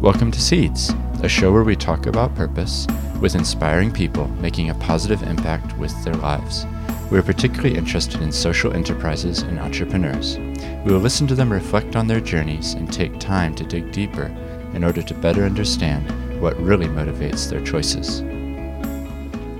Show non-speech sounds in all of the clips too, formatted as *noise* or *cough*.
Welcome to Seeds, a show where we talk about purpose with inspiring people making a positive impact with their lives. We are particularly interested in social enterprises and entrepreneurs. We will listen to them reflect on their journeys and take time to dig deeper in order to better understand what really motivates their choices.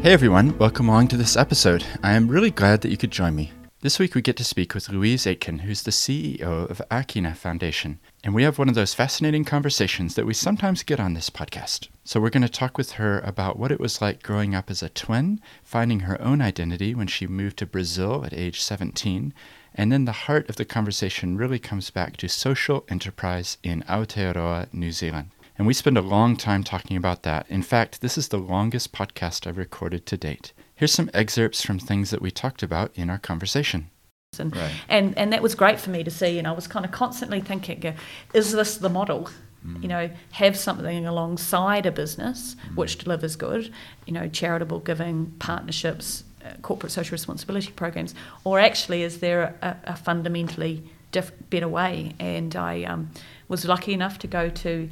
Hey everyone, welcome along to this episode. I am really glad that you could join me. This week we get to speak with Louise Aitken, who's the CEO of Akina Foundation. And we have one of those fascinating conversations that we sometimes get on this podcast. So we're going to talk with her about what it was like growing up as a twin, finding her own identity when she moved to Brazil at age 17, and then the heart of the conversation really comes back to social enterprise in Aotearoa, New Zealand. And we spend a long time talking about that. In fact, this is the longest podcast I've recorded to date. Here's some excerpts from things that we talked about in our conversation. And, right. and and that was great for me to see. And I was kind of constantly thinking, is this the model? Mm. You know, have something alongside a business mm. which delivers good, you know, charitable giving, partnerships, uh, corporate social responsibility programs, or actually is there a, a fundamentally diff- better way? And I um, was lucky enough to go to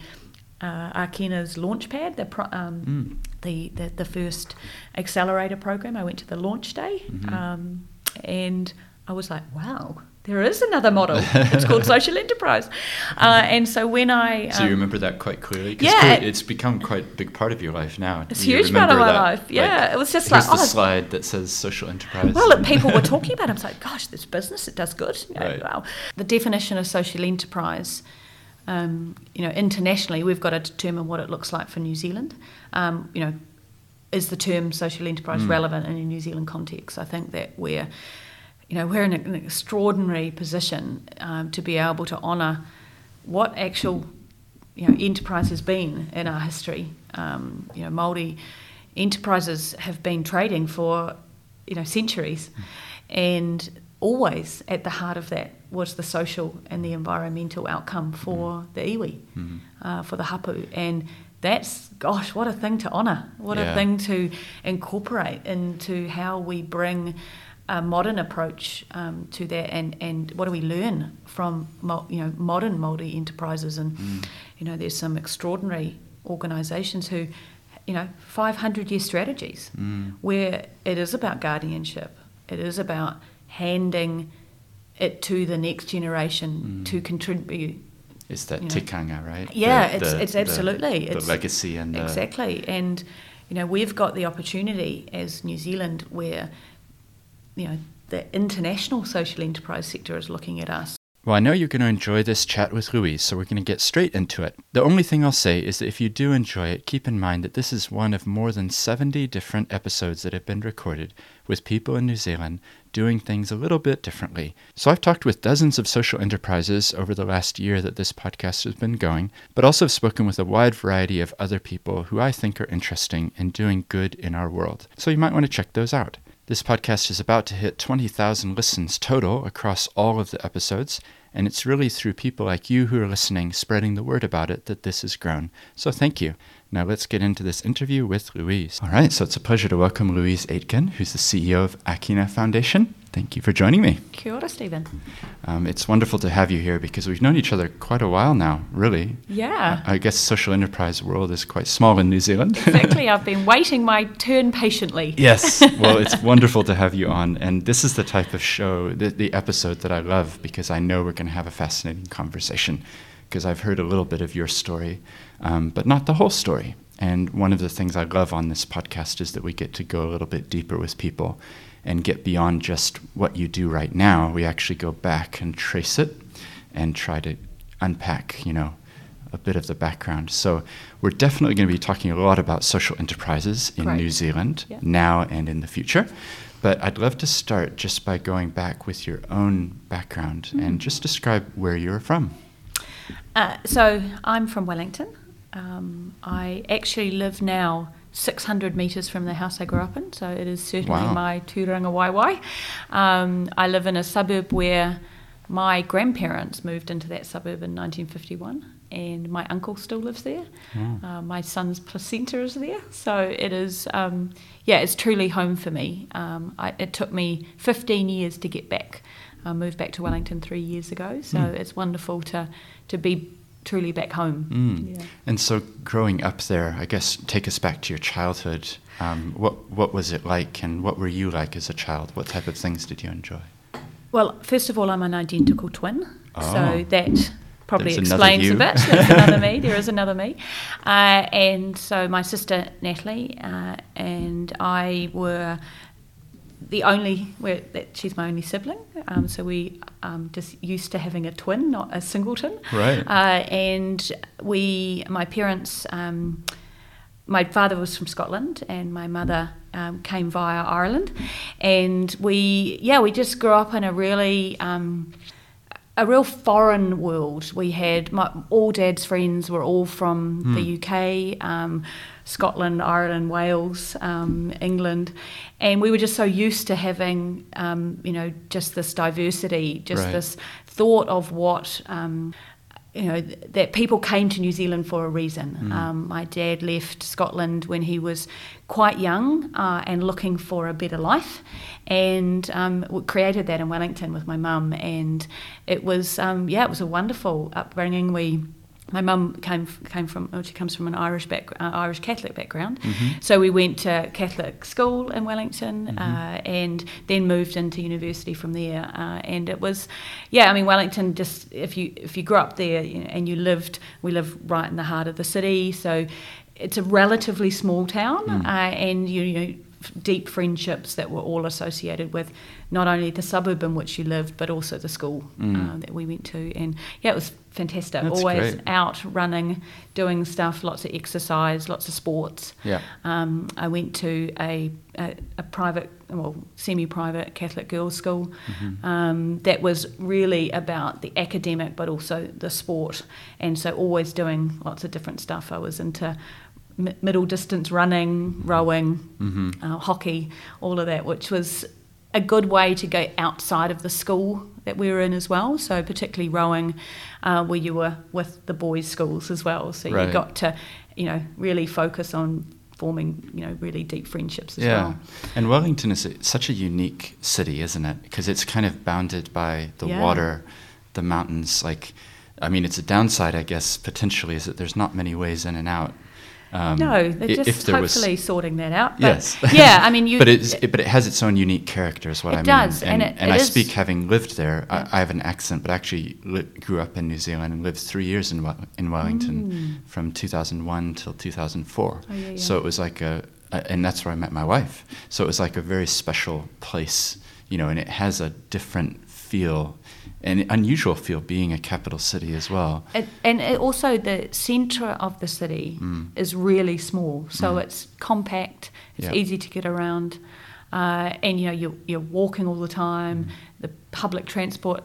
uh, Akina's Launchpad, the, pro, um, mm. the, the, the first accelerator program. I went to the launch day, mm-hmm. um, and I was like, wow. There is another model. It's called *laughs* social enterprise, uh, and so when I um, so you um, remember that quite clearly. Yeah, it's become quite a big part of your life now. It's a huge part of my that, life. Yeah, like, it was just like the oh, slide that says social enterprise. Well, people were *laughs* talking about. it. I was like, gosh, this business it does good. You know, right. wow. The definition of social enterprise um, you know, internationally, we've got to determine what it looks like for New Zealand. Um, you know, is the term social enterprise mm. relevant in a New Zealand context? I think that we're, you know, we're in an extraordinary position um, to be able to honour what actual, you know, enterprise has been in our history. Um, you know, Māori enterprises have been trading for, you know, centuries, mm. and always at the heart of that was the social and the environmental outcome for mm. the iwi, mm. uh, for the hapu. And that's, gosh, what a thing to honour. What yeah. a thing to incorporate into how we bring a modern approach um, to that and, and what do we learn from you know modern Māori enterprises and mm. you know there's some extraordinary organisations who you know 500 year strategies mm. where it is about guardianship it is about handing it to the next generation mm. to contribute. It's that you know. tikanga, right? Yeah, the, it's, the, it's absolutely. The, it's, legacy and Exactly. And, you know, we've got the opportunity as New Zealand where, you know, the international social enterprise sector is looking at us well, I know you're going to enjoy this chat with Louise, so we're going to get straight into it. The only thing I'll say is that if you do enjoy it, keep in mind that this is one of more than 70 different episodes that have been recorded with people in New Zealand doing things a little bit differently. So I've talked with dozens of social enterprises over the last year that this podcast has been going, but also have spoken with a wide variety of other people who I think are interesting and doing good in our world. So you might want to check those out. This podcast is about to hit 20,000 listens total across all of the episodes, and it's really through people like you who are listening, spreading the word about it, that this has grown. So thank you. Now let's get into this interview with Louise. All right, so it's a pleasure to welcome Louise Aitken, who's the CEO of Akina Foundation. Thank you for joining me. Kia ora, Stephen. Um, it's wonderful to have you here because we've known each other quite a while now, really. Yeah. I, I guess social enterprise world is quite small in New Zealand. *laughs* exactly. I've been waiting my turn patiently. yes. *laughs* Well, it's wonderful to have you on. And this is the type of show, the, the episode that I love because I know we're going to have a fascinating conversation because I've heard a little bit of your story, um, but not the whole story. And one of the things I love on this podcast is that we get to go a little bit deeper with people and get beyond just what you do right now. We actually go back and trace it and try to unpack, you know, a bit of the background. So we're definitely going to be talking a lot about social enterprises in New Zealand yeah. now and in the future. But I'd love to start just by going back with your own background mm-hmm. and just describe where you're from. Uh, so I'm from Wellington. Um, I actually live now 600 metres from the house I grew up in, so it is certainly wow. my tūrangawaewae. Um, I live in a suburb where my grandparents moved into that suburb in 1951, and my uncle still lives there. Mm. Uh, my son's placenta is there, so it is, um, yeah, it's truly home for me. Um, I, it took me 15 years to get back. I moved back to Wellington three years ago, so mm. it's wonderful to to be truly back home. Mm. Yeah. And so, growing up there, I guess take us back to your childhood. Um, what what was it like, and what were you like as a child? What type of things did you enjoy? Well, first of all, I'm an identical twin, Oh. so that probably There's explains a bit. *laughs* There's another me. There is another me, uh, and so my sister Natalie uh, and I were the only. We're, that she's my only sibling, um, so we um, just used to having a twin, not a singleton. Right. Uh, and we, my parents. Um, my father was from Scotland and my mother um, came via Ireland, and we yeah we just grew up in a really um, a real foreign world. We had my, all dad's friends were all from the UK, um, Scotland, Ireland, Wales, um, England, and we were just so used to having um, you know just this diversity, just Right. this thought of what. You know that people came to New Zealand for a reason. Um, my dad left Scotland when he was quite young uh, and looking for a better life, and um, created that in Wellington with my mum. And it was um, yeah, it was a wonderful upbringing. We my mum came came from well, she comes from an Irish back uh, Irish Catholic background, so we went to Catholic school in Wellington uh, and then moved into university from there. Uh, and it was, yeah, I mean Wellington. Just if you if you grew up there you know, and you lived, we live right in the heart of the city, so it's a relatively small town, uh, and you, you know deep friendships that were all associated with not only the suburb in which you lived but also the school uh, that we went to. And yeah it was fantastic. That's always great. out running doing stuff lots of exercise lots of sports. Yeah. um, I went to a, a, a private, well, semi-private Catholic girls' school. Um, that was really about the academic, but also the sport, and so always doing lots of different stuff. I was into mi- middle distance running, rowing, uh, hockey, all of that, which was a good way to go outside of the school that we were in as well. So particularly rowing, uh, where you were with the boys' schools as well. So Right. you got to, you know, really focus on forming, you know, really deep friendships as Yeah. well. And Wellington is a, such a unique city, isn't it? Because it's kind of bounded by the Yeah. water, the mountains. Like, I mean, it's a downside, I guess, potentially, is that there's not many ways in and out. Um, no, they're just there was- hopefully sorting that out. But Yes. *laughs* yeah, I mean, you. but it's it, but it has its own unique character, is what I mean. does, and, and it- and it I is- speak having lived there. Yeah. I, I have an accent, but actually li- grew up in New Zealand and lived three years in in Wellington from 2001 till 2004. Mm. Oh, yeah, yeah. So it was like a, a, and that's where I met my wife. So it was like a very special place, you know, and it has a different feel, an unusual feel, being a capital city as well. It, and it also the centre of the city Mm. is really small, so it's compact. It's Yeah. easy to get around, uh, and you know you're, you're walking all the time. Mm. The public transport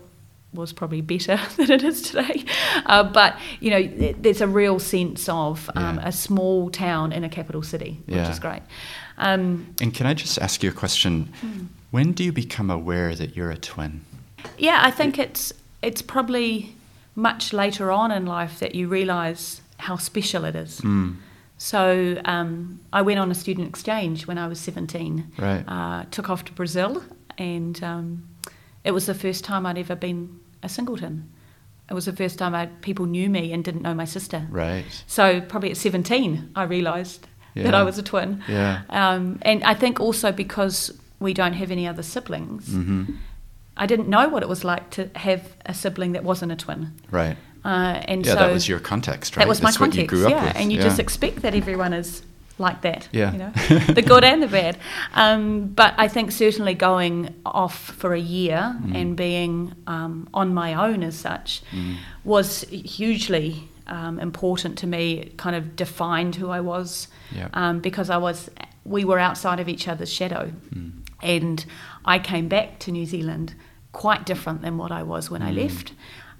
was probably better *laughs* than it is today, uh, but you know there's a real sense of um, Yeah. a small town in a capital city, which Yeah. is great. Um, And can I just ask you a question? Hmm. When do you become aware that you're a twin? Yeah, I think it's it's probably much later on in life that you realise how special it is. Mm. So um, I went on a student exchange when I was 17. Right. Uh, took off to Brazil, and um, it was the first time I'd ever been a singleton. It was the first time I people knew me and didn't know my sister. Right. So probably at 17, I realised that I was a twin. Yeah. Um, and I think also because we don't have any other siblings, hmm I didn't know what it was like to have a sibling that wasn't a twin. Right. Uh, and Yeah, so that was your context, right? that was my That's what context, you grew up yeah. with. And you yeah. just expect that everyone is like that, Yeah. you know, *laughs* the good and the bad. Um, but I think certainly going off for a year Mm. and being um, on my own as such Mm. was hugely um, important to me. It kind of defined who I was Yeah. um, because I was, we were outside of each other's shadow. Mm. And I came back to New Zealand quite different than what I was when I Mm. left.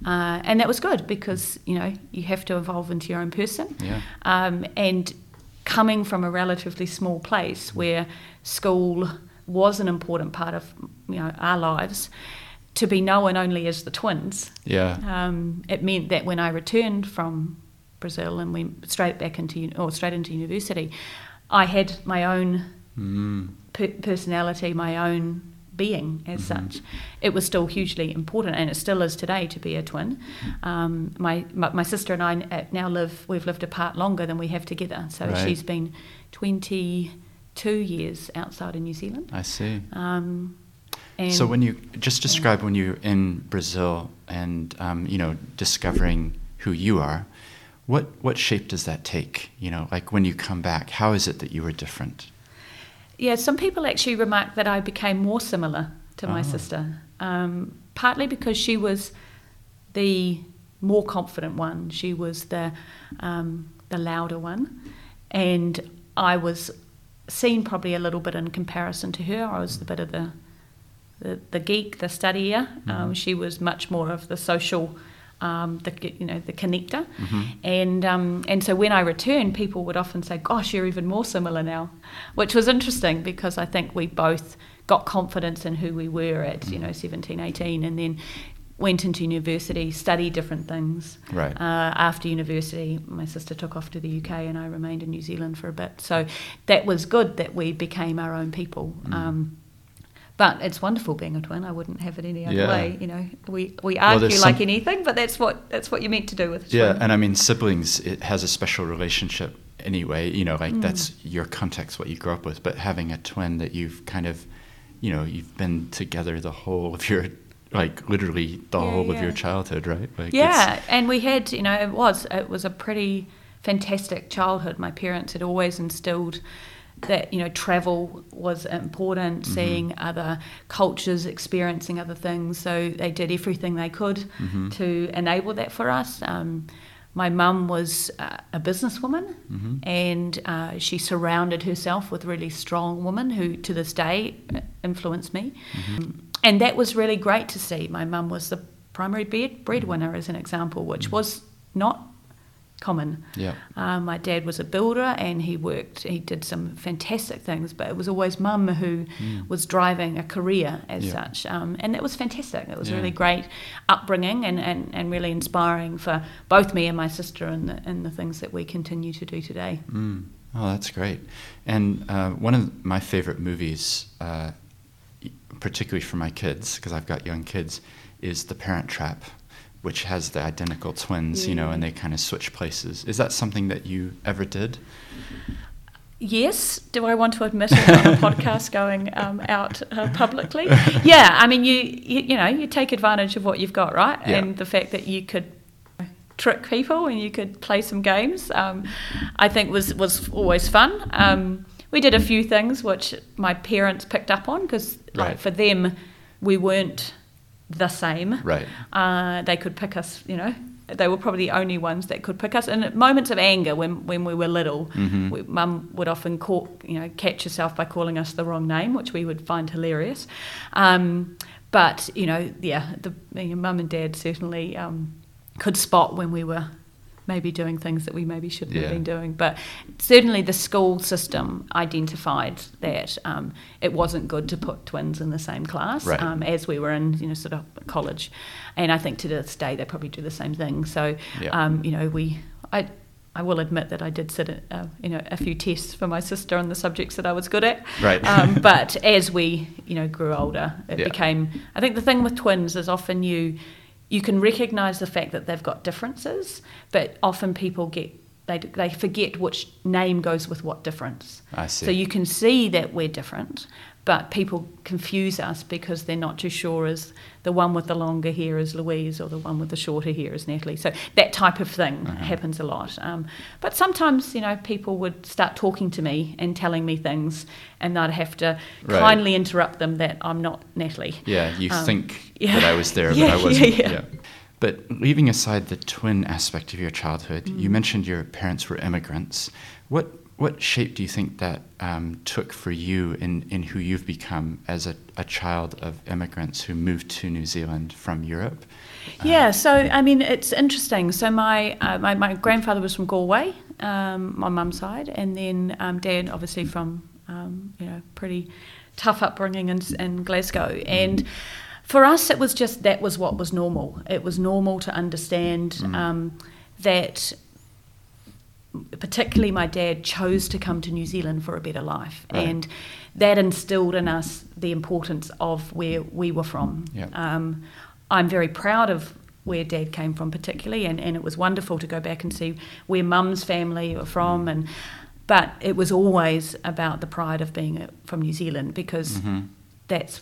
Uh, and that was good because, you know, you have to evolve into your own person. Yeah. Um, and coming from a relatively small place where school was an important part of, you know, our lives, to be known only as the twins, Yeah. um, it meant that when I returned from Brazil and went straight back into or straight into university, I had my own Mm. per- personality, my own being as mm-hmm. such. It was still hugely important, and it still is today to be a twin. Um, my, my, my sister and I uh, now live. We've lived apart longer than we have together. So right. she's been twenty two years outside of New Zealand. I see. Um, so when you just describe when you're in Brazil and um, you know discovering who you are, what what shape does that take? You know, like when you come back, how is it that you were different? Yeah, some people actually remark that I became more similar to my oh. sister, um, partly because she was the more confident one. She was the um, the louder one, and I was seen probably a little bit in comparison to her. I was a bit of the the, the geek, the studier. Mm-hmm. Um, she was much more of the social, um, the you know the connector. Mm-hmm. And um, and so when I returned, people would often say, "Gosh, you're even more similar now," which was interesting because I think we both got confidence in who we were at mm-hmm. you know 17, 18, and then went into university, studied different things. Right. Uh, after university, my sister took off to the UK, and I remained in New Zealand for a bit. So that was good that we became our own people. Mm. Um, but it's wonderful being a twin. I wouldn't have it any other yeah. way. You know, we, we argue well, like some... anything, but that's what that's what you're meant to do with. yeah, and I mean siblings. It has a special relationship anyway. You know, like mm. that's your context, what you grew up with. But having a twin that you've kind of, you know, you've been together the whole of your like literally the yeah, whole yeah. of your childhood, right? Like yeah, and we had, you know, it was it was a pretty fantastic childhood. My parents had always instilled that you know travel was important, mm-hmm. seeing other cultures, experiencing other things. So they did everything they could mm-hmm. to enable that for us. Um, my mum was uh, a businesswoman mm-hmm. and uh, she surrounded herself with really strong women who to this day influenced me mm-hmm and that was really great to see. My mum was the primary bread, breadwinner, as an example, which was not common. Yeah. Um, my dad was a builder and he worked, he did some fantastic things, but it was always mum who mm. was driving a career as yeah. such. Um, and that was fantastic. It was yeah. really great upbringing and, and, and really inspiring for both me and my sister and the, and the things that we continue to do today. Mm. Oh, that's great. And uh, one of my favorite movies uh, particularly for my kids, because I've got young kids, is The Parent Trap, which has the identical twins, you know, and they kind of switch places. Is that something that you ever did? Yes. Do I want to admit it on a *laughs* podcast going um, out uh, publicly? Yeah. I mean, you, you, you know you take advantage of what you've got, right? Yeah. And the fact that you could trick people and you could play some games, um, I think was was always fun. Um, we did a few things which my parents picked up on because like right. for them we weren't the same. Right. Uh, they could pick us you know they were probably the only ones that could pick us. And at moments of anger when, when we were little mm-hmm. we, mum would often call, you know catch herself by calling us the wrong name which we would find hilarious. Um, but you know yeah the you know, mum and dad certainly um, could spot when we were maybe doing things that we maybe shouldn't yeah. have been doing. But certainly the school system identified that um, it wasn't good to put twins in the same class right. um, as we were in, you know, sort of college. And I think to this day they probably do the same thing. So, yeah. um, you know, we, I, I will admit that I did sit, uh, you know, a few tests for my sister on the subjects that I was good at. Right. Um, *laughs* but as we, you know, grew older, it yeah. became. I think the thing with twins is often you you can recognize the fact that they've got differences, but often people get they, they forget which name goes with what difference. I see. So you can see that we're different, but people confuse us because they're not too sure as the one with the longer hair is Louise or the one with the shorter hair is Natalie. So that type of thing uh-huh. happens a lot. Um, but sometimes, you know, people would start talking to me and telling me things, and I'd have to right. kindly interrupt them that I'm not Natalie. Yeah, you um, think yeah. that I was there, yeah, but I *laughs* wasn't. Yeah, yeah. But leaving aside the twin aspect of your childhood, mm. you mentioned your parents were immigrants. What what shape do you think that um, took for you in, in who you've become as a, a child of immigrants who moved to New Zealand from Europe? Yeah, so I mean, it's interesting. So my uh, my, my, grandfather was from Galway, um, on mum's side, and then um, dad obviously from um, you know pretty tough upbringing in, in Glasgow, and for us it was just that was what was normal. It was normal to understand mm. Um, that particularly my dad chose to come to New Zealand for a better life, Right. and that instilled in us the importance of where we were from. Yeah. Um, I'm very proud of where dad came from, particularly, and, and it was wonderful to go back and see where mum's family were from, and but it was always about the pride of being uh, from New Zealand because Mhm. that's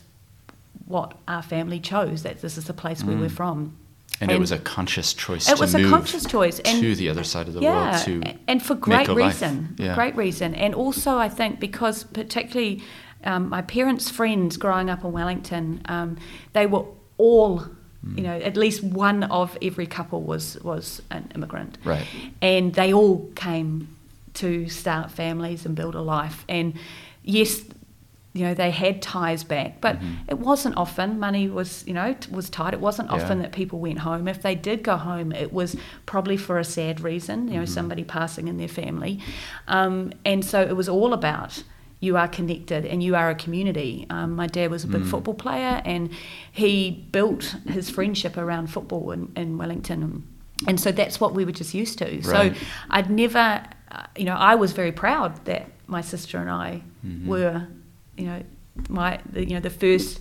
what our family chose. That this is the place where we're from. And, it was a conscious choice It to was a move conscious choice, and- to the other side of the yeah, world to and for make great reason. Yeah. Great reason, and also I think because particularly um, my parents' friends growing up in Wellington, um, they were all. Mm. You know, at least one of every couple was was an immigrant, Right. and they all came to start families and build a life. And yes, you know, they had ties back, but Mhm. it wasn't often. Money was, you know, t- was tight. It wasn't Yeah. often that people went home. If they did go home, it was probably for a sad reason, you know, Mhm. somebody passing in their family. Um, and so it was all about you are connected and you are a community. Um, my dad was a big Mm. football player and he built his friendship around football in, in Wellington. And so that's what we were just used to. Right. So I'd never, uh, you know, I was very proud that my sister and I Mhm. were, you know, my, the, you know, the first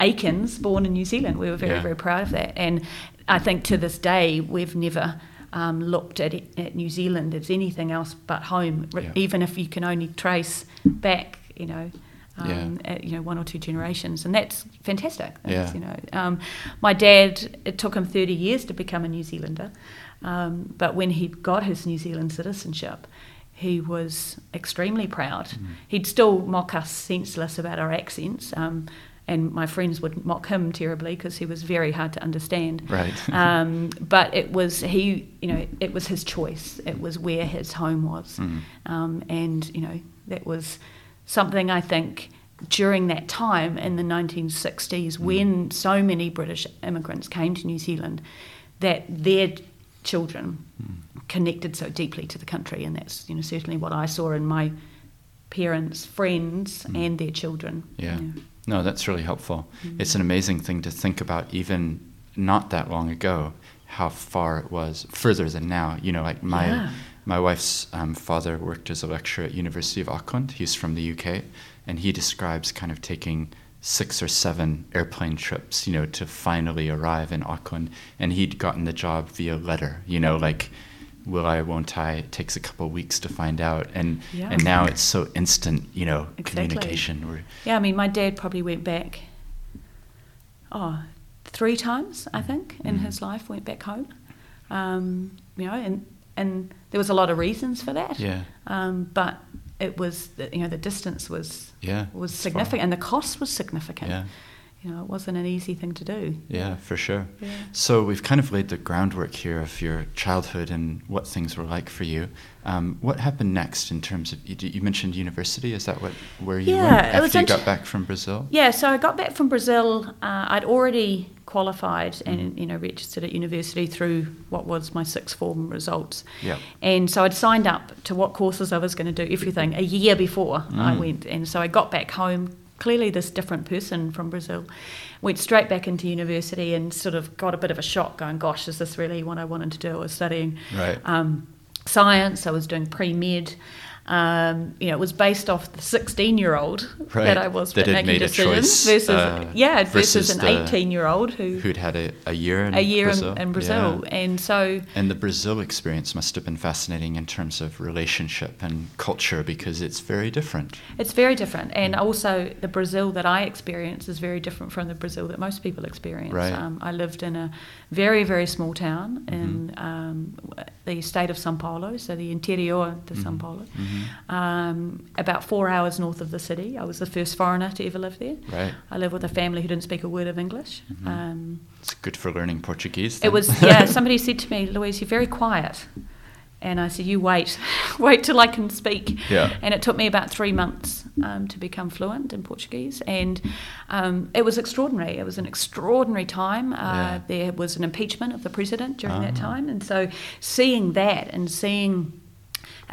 Aitkens born in New Zealand. We were very, Yeah. very proud of that. And I think to this day, we've never um, looked at, at New Zealand as anything else but home, Yeah. even if you can only trace back, you know, um, Yeah. at, you know, one or two generations, and that's fantastic. That's, Yeah. You know, um, my dad, it took him 30 years to become a New Zealander, um, but when he got his New Zealand citizenship, he was extremely proud. Mm. He'd still mock us senseless about our accents, um, and my friends would mock him terribly because he was very hard to understand. Right. *laughs* um, but it was he, you know, it was his choice. It was where his home was, Mm. um, and you know that was something I think during that time in the 1960s when so many British immigrants came to New Zealand that their children connected so deeply to the country and that's you know certainly what I saw in my parents friends Mm. and their children Yeah. you know. No, that's really helpful. Mhm. It's an amazing thing to think about, even not that long ago, how far it was further than now. You know, like my Yeah. my wife's um, father worked as a lecturer at University of Auckland. He's from the UK, and he describes kind of taking six or seven airplane trips, you know, to finally arrive in Auckland. And he'd gotten the job via letter. You know, like. Will I, won't I? It takes a couple of weeks to find out, and Yeah. and now it's so instant, you know, Exactly. communication. Yeah, I mean, my dad probably went back, oh, three times, I think, in Mhm. his life, went back home. Um, you know, and, and there was a lot of reasons for that. Yeah. Um, but it was, the- you know, the distance was Yeah, was it's far. significant, and the cost was significant. Yeah, You know, it wasn't an easy thing to do. yeah, for sure. Yeah. So we've kind of laid the groundwork here of your childhood and what things were like for you. Um, what happened next in terms of you, you mentioned university? Is that what where you Yeah, went after you int- got back from Brazil? Yeah, so I got back from Brazil. Uh, I'd already qualified and you know registered at university through what was my sixth form results. Yeah. And so I'd signed up to what courses I was going to do, everything, a year before I Mm. went. And so I got back home, clearly this different person from Brazil. Went straight back into university and sort of got a bit of a shock going, gosh, is this really what I wanted to do? I was studying Right. um, science, I was doing pre med. Um, you know, it was based off the 16 year old Right, that I was that had making made a decisions choice, versus, uh, yeah, versus, versus an 18 year old who, Who'd had a, a year in a year Brazil? in, in Brazil. Yeah. And so, And the Brazil experience must have been fascinating in terms of relationship and culture because it's very different. It's very different, and also the Brazil that I experience is very different from the Brazil that most people experience. Right. Um, I lived in a very, very small town in Mm-hmm. um, the state of São Paulo, so the interior de São Mhm. Paulo, Mhm. um, about four hours north of the city. I was the first foreigner to ever live there. Right. I lived with a family who didn't speak a word of English. Mhm. Um, It's good for learning Portuguese. it was yeah. *laughs* Somebody said to me, Louise, you're very quiet, and I said, you wait, *laughs* wait till I can speak. Yeah. And it took me about three months um, to become fluent in Portuguese, and um, it was extraordinary. It was an extraordinary time. Uh, Yeah. There was an impeachment of the president during that Ah. time, and so seeing that and seeing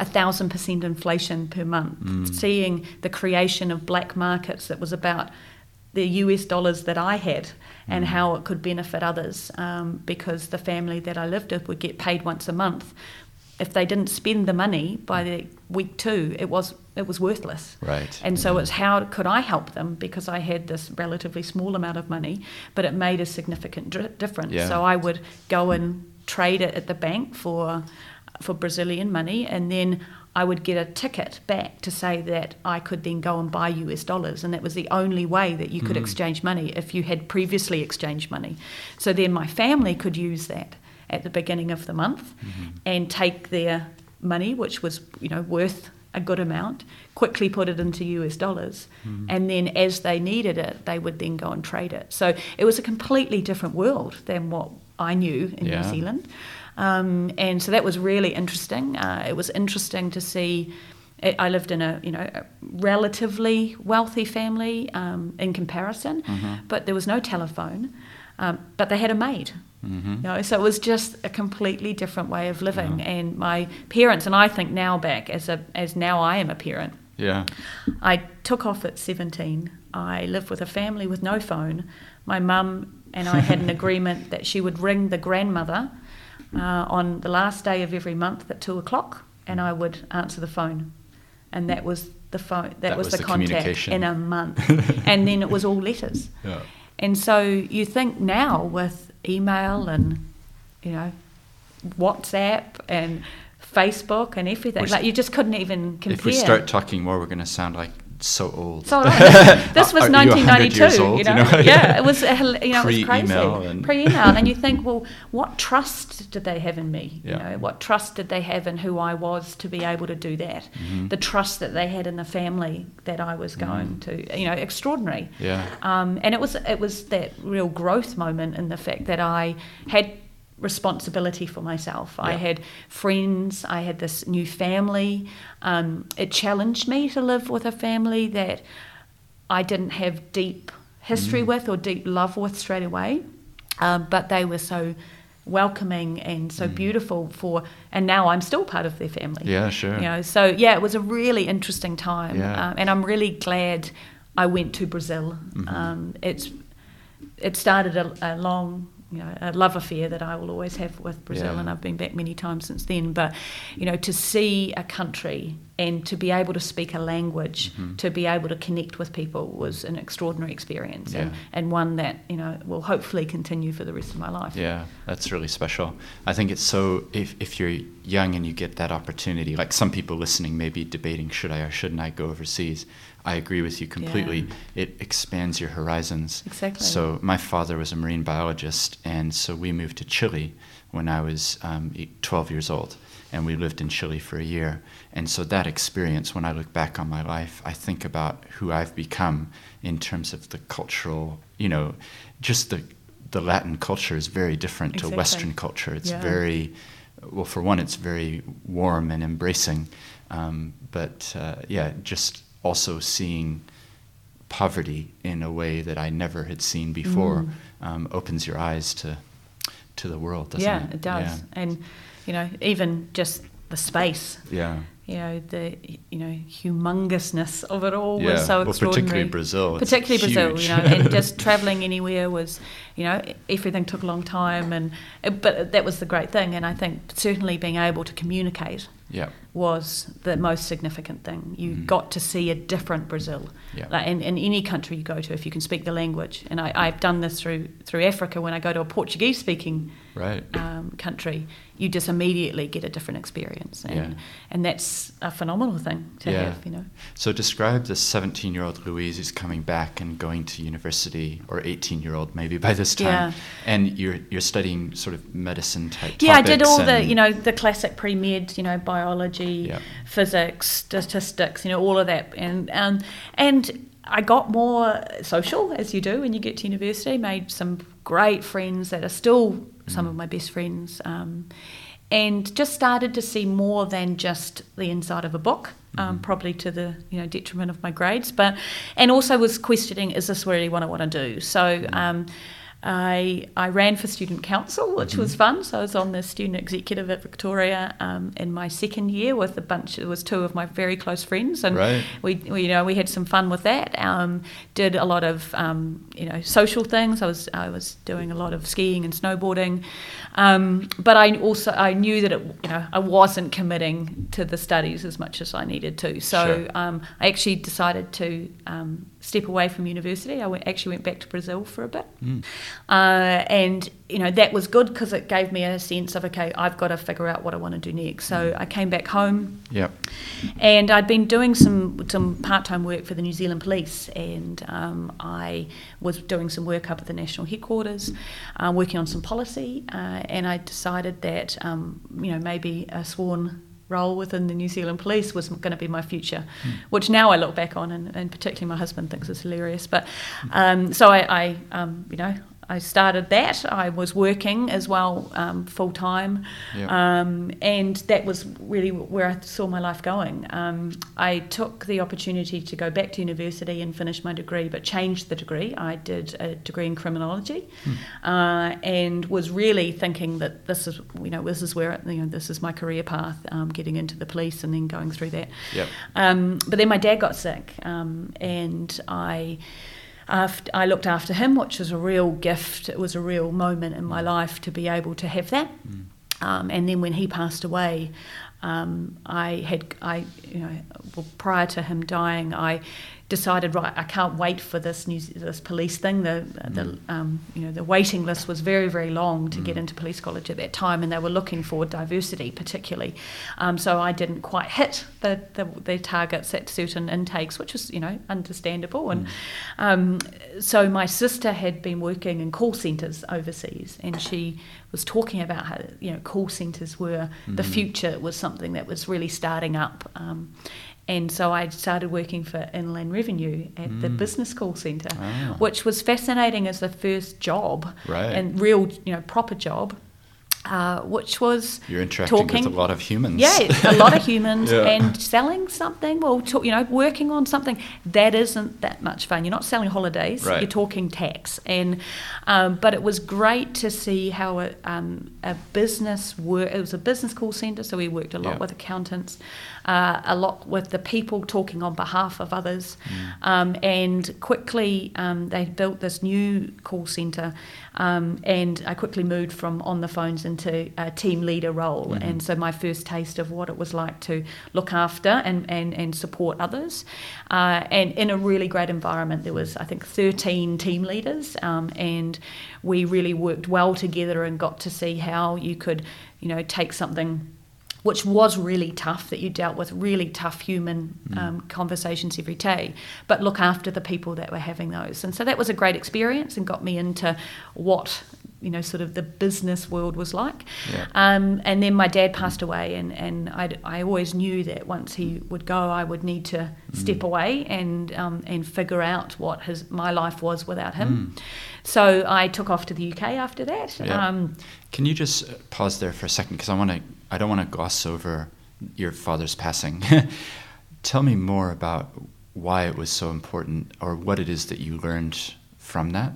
a thousand percent inflation per month, Mm. seeing the creation of black markets that was about the US dollars that I had and Mm. how it could benefit others um, because the family that I lived with would get paid once a month. if they didn't spend the money by the week two, it was it was worthless. Right. And so it's how could I help them because I had this relatively small amount of money, but it made a significant difference. Yeah. So I would go and trade it at the bank for for Brazilian money, and then I would get a ticket back to say that I could then go and buy US dollars, and that was the only way that you could Mhm. exchange money if you had previously exchanged money. So then my family could use that at the beginning of the month Mhm. and take their money, which was you know worth a good amount, quickly put it into US dollars, Mhm. and then as they needed it, they would then go and trade it. So it was a completely different world than what I knew in Yeah. New Zealand, um, and so that was really interesting. Uh, it was interesting to see. I I lived in a you know a relatively wealthy family um, in comparison, Mhm. but there was no telephone, um, but they had a maid. Mhm. You know, so it was just a completely different way of living. Yeah. And my parents, and I think now back as a as now I am a parent, Yeah. I took off at 17. I lived with a family with no phone. My mum and I had an *laughs* agreement that she would ring the grandmother uh, on the last day of every month at two o'clock, and I would answer the phone, and that was the phone. That, That was, was the, the contact in a month, *laughs* and then it was all letters. Yeah. And so you think now with email and you know WhatsApp and Facebook and everything, We're like you just couldn't even compare. If we start talking more, we're going to sound like so old. So this, *laughs* this was Are you 1992. old, you know, you know? yeah, it was. hel- You know, it was Pre-email crazy. and- Pre-email, and you *laughs* think, well, what trust did they have in me? Yeah. You know, what trust did they have in who I was to be able to do that? Mhm. The trust that they had in the family that I was going Mm. to. You know, extraordinary. Yeah. Um, and it was it was that real growth moment in the fact that I had responsibility for myself. I had friends. I had this new family. Um, it challenged me to live with a family that I didn't have deep history Mm. with or deep love with straight away. Um, but they were so welcoming and so Mm. beautiful for, and now I'm still part of their family. Yeah, sure. You know, so yeah, it was a really interesting time, Yeah. um, and I'm really glad I went to Brazil. Mhm. Um, it's it started a, a long, you know, a love affair that I will always have with Brazil, Yeah. and I've been back many times since then. But you know, to see a country and to be able to speak a language, Mhm. to be able to connect with people was an extraordinary experience, and, and one that you know will hopefully continue for the rest of my life. Yeah, that's really special. I think it's so if if you're young and you get that opportunity, like some people listening may be debating should I or shouldn't I go overseas. I agree with you completely. It expands your horizons. Exactly. So my father was a marine biologist, and so we moved to Chile when I was um, e- 12 years old, and we lived in Chile for a year. And so that experience, when I look back on my life, I think about who I've become in terms of the cultural, you know, just the the Latin culture is very different Exactly. to Western culture. It's Yeah. very, well, for one, it's very warm and embracing, um, but uh, yeah, just also seeing poverty in a way that I never had seen before Mm. um, opens your eyes to to the world, doesn't yeah, it? it does, and you know, even just the space Yeah. you know the you know humongousness of it all yeah. was so well, extraordinary. particularly Brazil. Particularly Brazil, you know, and just *laughs* traveling anywhere was, you know, everything took a long time, and but that was the great thing, and I think certainly being able to communicate yeah. Was the most significant thing. You Mhm. got to see a different Brazil, Yeah. like in, in any country you go to, if you can speak the language. And I, I've done this through through Africa. When I go to a Portuguese speaking Right. um, country, you just immediately get a different experience, and Yeah. and that's a phenomenal thing to Yeah. have, you know. So describe the 17-year-old Louise who's coming back and going to university, or 18-year-old maybe by this time, and you're you're studying sort of medicine type. Yeah, I did all the you know the classic pre med, you know, biology, Yeah. physics, statistics, you know, all of that, and um, and I got more social as you do when you get to university. Made some great friends that are still some Mm. of my best friends, um, and just started to see more than just the inside of a book. Um, Mhm. probably to the you know detriment of my grades, but and also was questioning: Is this really what I want to do? So. Mm. Um, I, I ran for student council, which mm-hmm. was fun. So I was on the student executive at Victoria um, in my second year with a bunch. It was two of my very close friends, and right. we, we, you know we had some fun with that. Um, did a lot of um, you know social things. I was I was doing a lot of skiing and snowboarding, um, but I also I knew that it you know I wasn't committing to the studies as much as I needed to. So sure. Um, I actually decided to um, step away from university. I went, actually went back to Brazil for a bit, mm. uh, and you know that was good because it gave me a sense of okay, I've got to figure out what I want to do next. So mm. I came back home. Yep. And I'd been doing some some part time work for the New Zealand Police, and um, I was doing some work up at the national headquarters, uh, working on some policy, uh, and I decided that um, you know maybe a sworn role within the New Zealand Police was going to be my future, mm. which now I look back on, and, and, particularly my husband thinks is hilarious. But um, so I, I um, you know, I started that. I was working as well um, full time, um, and that was really where I saw my life going. Um, I took the opportunity to go back to university and finish my degree, but changed the degree. I did a degree in criminology, hmm. uh, and was really thinking that this is you know this is where you know this is my career path, um, getting into the police and then going through that. Yep. Um, but then my dad got sick, um, and I after, I looked after him, which was a real gift. It was a real moment in my life to be able to have that. Mm. Um, and then when he passed away, um, I had I you know well, prior to him dying, I decided right I can't wait for this new this police thing the mm. the um, you know the waiting list was very very long to mm. get into police college at that time and they were looking for diversity particularly um, so I didn't quite hit the, the, the targets at certain intakes which was you know understandable and mm. um, so my sister had been working in call centres overseas and she was talking about how you know call centres were the mm. future was something that was really starting up um, and so I started working for Inland Revenue at mm. the business call centre, ah. which was fascinating as the first job right. and real, you know, proper job. Uh, which was you're interacting talking, with a lot of humans. Yeah, a *laughs* lot of humans, yeah. and selling something. Well, talk, you know, working on something that isn't that much fun. You're not selling holidays. Right. You're talking tax, and um, but it was great to see how a, um, a business work. It was a business call center, so we worked a lot yeah. with accountants, uh, a lot with the people talking on behalf of others, mm. um, and quickly um, they built this new call center, um, and I quickly moved from on the phones into a team leader role. Mm-hmm. And so my first taste of what it was like to look after and, and, and support others. Uh, and in a really great environment, there was, I think, 13 team leaders. Um, and we really worked well together and got to see how you could, you know, take something which was really tough that you dealt with really tough human mm. um, conversations every day but look after the people that were having those and so that was a great experience and got me into what you know, sort of the business world was like. Yeah. Um, and then my dad passed away, and, and i I always knew that once he would go, I would need to mm. step away and um, and figure out what his my life was without him. Mm. So I took off to the UK after that. Yeah. Um, Can you just pause there for a second? Because I want to, I don't want to gloss over your father's passing. *laughs* Tell me more about why it was so important, or what it is that you learned from that.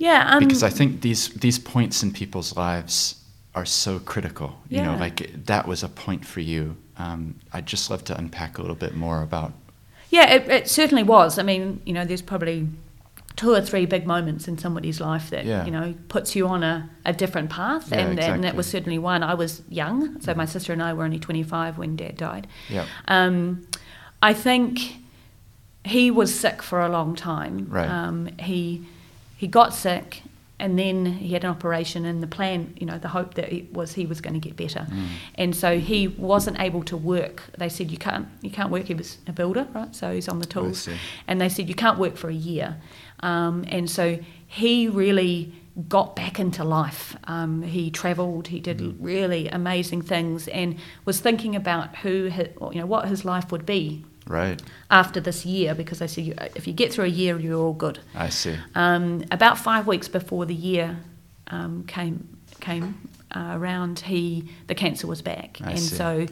Yeah, um, because I think these these points in people's lives are so critical. You yeah. know, like that was a point for you. Um, I'd just love to unpack a little bit more about. Yeah, it, it, certainly was. I mean, you know, there's probably two or three big moments in somebody's life that yeah. you know puts you on a, a different path, yeah, and, exactly. and that was certainly one. I was young, so my sister and I were only 25 when Dad died. Yeah. Um, I think he was sick for a long time. Right. Um, he he got sick and then he had an operation and the plan you know the hope that it was he was going to get better. Mm. and so he wasn't able to work. They said you can't you can't work. He was a builder right? So he's on the tools. And they said you can't work for a year. Um, and so he really got back into life. Um, he travelled he did mm. really amazing things and was thinking about who his, you know what his life would be right. After this year because they said if you get through a year you're all good. I see. Um, about five weeks before the year um, came came uh, around he the cancer was back. I and see. so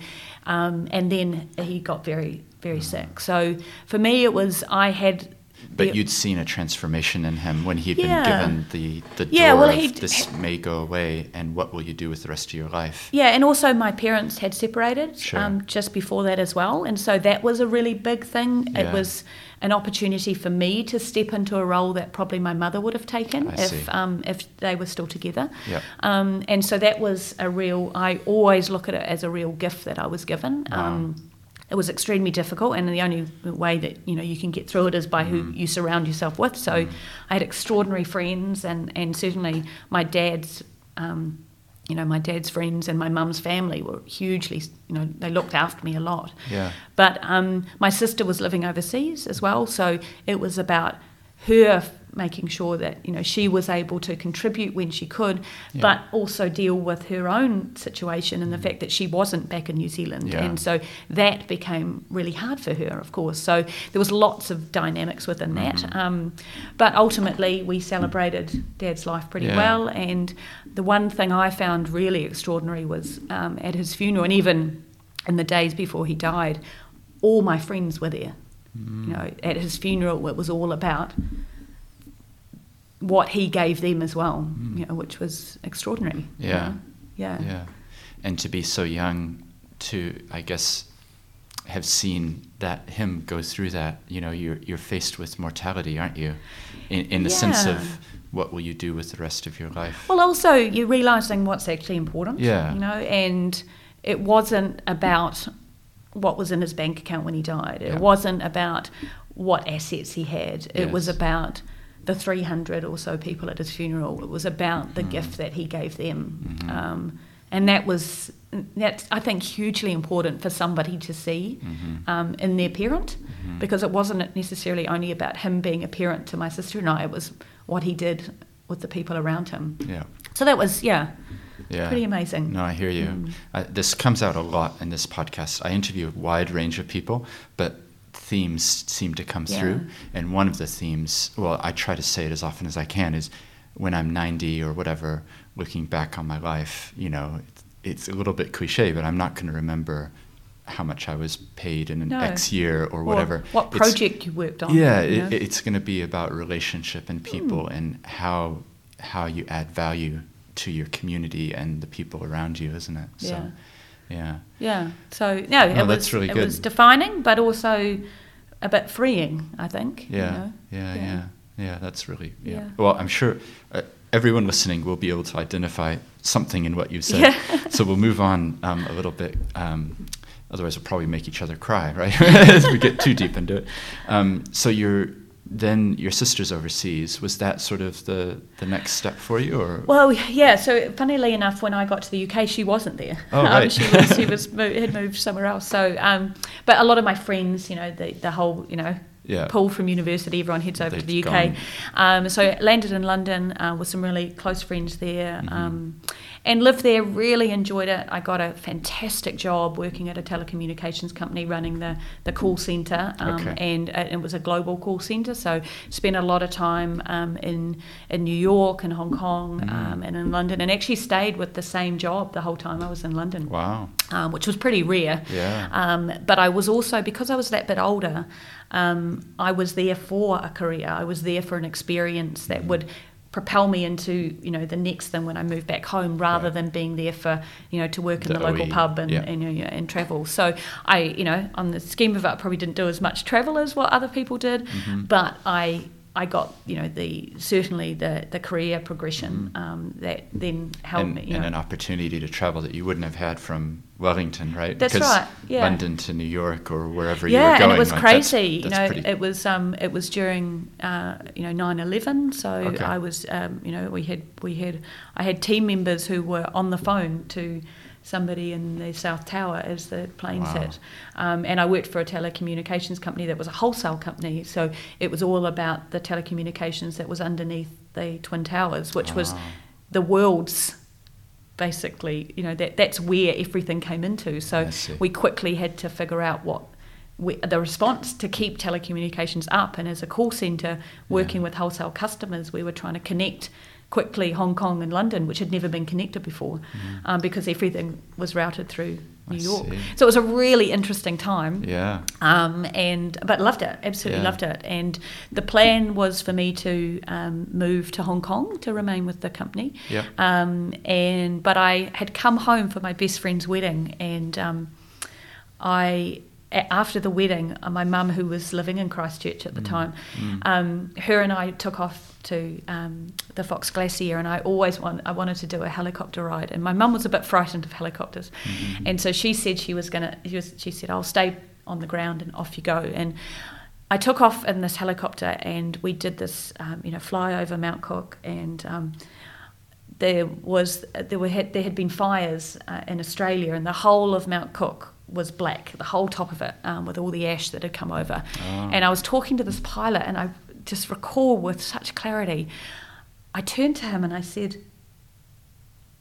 um, and then he got very very mm. sick. So for me it was i had but you'd seen a transformation in him when he'd Yeah. been given the the door Yeah, well, of this may go away, and what will you do with the rest of your life? Yeah, and also my parents had separated Sure. um, just before that as well, and so that was a really big thing. Yeah. It was an opportunity for me to step into a role that probably my mother would have taken I if um, if they were still together. Yep. Um, and so that was a real. I always look at it as a real gift that I was given. Wow. Um, it was extremely difficult, and the only way that you know you can get through it is by Mm. who you surround yourself with. So, I had extraordinary friends, and and certainly my dad's. Um, you know, my dad's friends and my mum's family were hugely, you know, they looked after me a lot. Yeah. But um, my sister was living overseas as well, so it was about her making sure that you know she was able to contribute when she could, Yeah. but also deal with her own situation and the fact that she wasn't back in New Zealand, Yeah. and so that became really hard for her, of course. So there was lots of dynamics within that, Mm-hmm. um, but ultimately we celebrated Dad's life pretty Yeah. well, and the one thing I found really extraordinary was um, at his funeral, and even in the days before he died, all my friends were there. Mm. You know, at his funeral, it was all about what he gave them as well. You know, which was extraordinary. you Mm. Yeah. know. yeah, Yeah, and to be so young, to I guess have seen that him go through that. You know, you're you're faced with mortality, aren't you? In in the sense of what will you do with the rest of your life? Well, also you're realizing what's actually important. Yeah. You know, and it wasn't about what was in his bank account when he died. It Yeah. wasn't about what assets he had. It was about the 300 or so people at his funeral. It was about the gift that he gave them. Mhm. Um, and that was, that's, I think, hugely important for somebody to see Mhm. um, in their parent Mhm. because it wasn't necessarily only about him being a parent to my sister and I, it was what he did with the people around him. Yeah, So that was, yeah, yeah. pretty amazing. No, I hear you. Mm. Uh, this comes out a lot in this podcast. I interview a wide range of people, but themes seem to come Yeah. through. And one of the themes, well, I try to say it as often as I can, is when I'm 90 or whatever, looking back on my life, you know, it's, it's a little bit cliche, but I'm not going to remember how much I was paid in an No. X year or Or whatever. what It's- project you worked on. yeah, you it, know? it's going to be about relationship and people Hmm. and how how you add value to your community and the people around you, isn't it? So, yeah. yeah. So no, it No, was that's really it good. was defining, but also a bit freeing. I think. you Yeah, know? yeah, Yeah. yeah, yeah, That's really yeah. Yeah. Well, I'm sure uh, everyone listening will be able to identify something in what you've said. Yeah. *laughs* so we'll move on um, a little bit. Um, otherwise, we'll probably make each other cry, right? *laughs* *laughs* As we get too deep into it. Um, so you're then your sister's overseas. Was that sort of the the next step for you, or Well, yeah. So, funnily enough, when I got to the UK, she wasn't there. Oh, *laughs* Um, she was, she *laughs* was had moved somewhere else. So, um, but a lot of my friends, you know, the the whole, you know, Yeah. pool from university, everyone heads over to the UK. Um, so, landed in London uh, with some really close friends there. Mhm. Um, and lived there, really enjoyed it. I got a fantastic job working at a telecommunications company running the, the call centre, um, Okay. and uh, it was a global call centre. So spent a lot of time um, in in New York and Hong Kong Mm. um, and in London, and actually stayed with the same job the whole time I was in London, wow, um, which was pretty rare. yeah, Um, but I was also because I was that bit older, um, I was there for a career. I was there for an experience that would propel me into you know the next thing when I moved back home, rather Right. than being there for you know to work in The the, local OE, pub and yeah. and, you know, and travel. So I you know on the scheme of it, I probably didn't do as much travel as what other people did, Mhm. but I. I got, you know, the certainly the, the career progression Mhm. um, that then helped and, me. You and know. an opportunity to travel that you wouldn't have had from Wellington, right? That's Because right, yeah. London to New York or wherever you were yeah, going. and it was like, crazy. that's you know, pretty- it was um, it was during uh, you know 9-11, So Okay. I was um, you know we had we had I had team members who were on the phone to somebody in the South Tower as the plane Wow. hit, um, and I worked for a telecommunications company that was a wholesale company. So it was all about the telecommunications that was underneath the twin towers, which was the world's basically you know that that's where everything came into so we quickly had to figure out what we, the response to keep telecommunications up and as a call centre working Yeah. with wholesale customers we were trying to connect quickly Hong Kong and London which had never been connected before Mhm. um, because everything was routed through New I York. see. So it was a really interesting time. Yeah. Um, and but loved it, absolutely Yeah. loved it. And the plan was for me to um, move to Hong Kong to remain with the company. Yep. Um, and but I had come home for my best friend's wedding, and um, I after the wedding, uh, my mum, who was living in Christchurch at the time, um, her and I took off to um, the Fox Glacier, and I always want I wanted to do a helicopter ride, and my mum was a bit frightened of helicopters, and so she said she was gonna. She, was, she said, "I'll stay on the ground, and off you go." And I took off in this helicopter, and we did this, um, you know, fly over Mount Cook, and um, there was there were had, there had been fires uh, in Australia, and the whole of Mount Cook was black, the whole top of it, um, with all the ash that had come over. Oh. And I was talking to this pilot, and I just recall with such clarity. I turned to him and I said,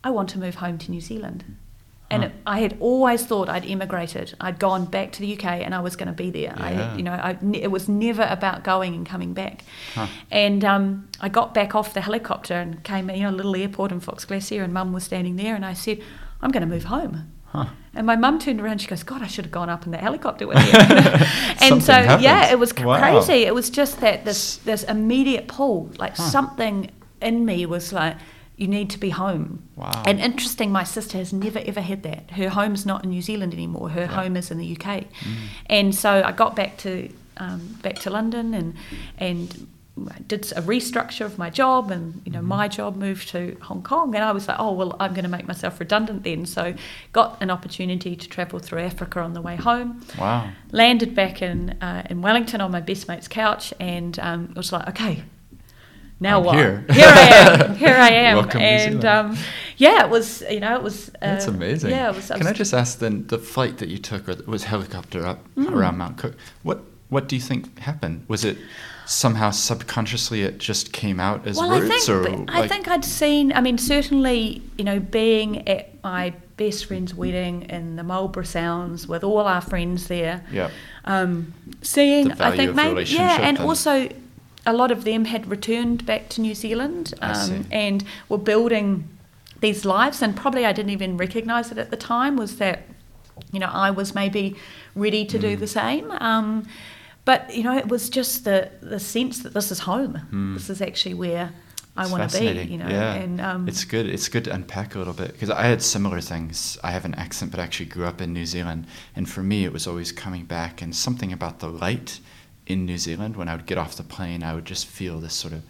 "I want to move home to New Zealand." And Huh. it, I had always thought I'd emigrated. I'd gone back to the UK and I was going to be there. Yeah. had- you know, I, it was never about going and coming back. Huh. And um, I got back off the helicopter and came, you know, a little airport in Fox Glacier, and Mum was standing there, and I said, "I'm going to move home." Huh. And my mum turned around. She goes, "God, I should have gone up in the helicopter with you." *laughs* *laughs* and so, yeah, it was Wow. crazy. It was just that this this immediate pull, like something in me was like, "You need to be home." Wow. And interesting, my sister has never ever had that. Her home's not in New Zealand anymore. Her Yeah. home is in the UK. Mm. And so I got back to um, back to London and and did a restructure of my job and you know Mm-hmm. my job moved to Hong Kong and I was like oh well I'm going to make myself redundant then so got an opportunity to travel through Africa on the way home Wow. landed back in uh, in Wellington on my best mate's couch and um, it was like okay now I'm what *laughs* here. I am here I am Welcome, and um, yeah it was you know it was uh, That's amazing. yeah it was, Can I just ask then the flight that you took was helicopter up Mm. around Mount Cook? What what do you think happened? Was it somehow subconsciously it just came out as well, words I think, or I like- think I'd seen. I mean, certainly, you know, being at my best friend's wedding in the Marlborough Sounds with all our friends there, yeah. um, seeing. The I think maybe, yeah, and, and- also a lot of them had returned back to New Zealand um, and were building these lives, and probably I didn't even recognise it at the time. Was that you know I was maybe ready to do Mm. the same. Um, but you know, it was just the the sense that this is home. Mm. This is actually where I It's want to be. You know, yeah. and um, it's good. It's good to unpack a little bit because I had similar things. I have an accent, but I actually grew up in New Zealand, and for me, it was always coming back and something about the light in New Zealand. When I would get off the plane, I would just feel this sort of,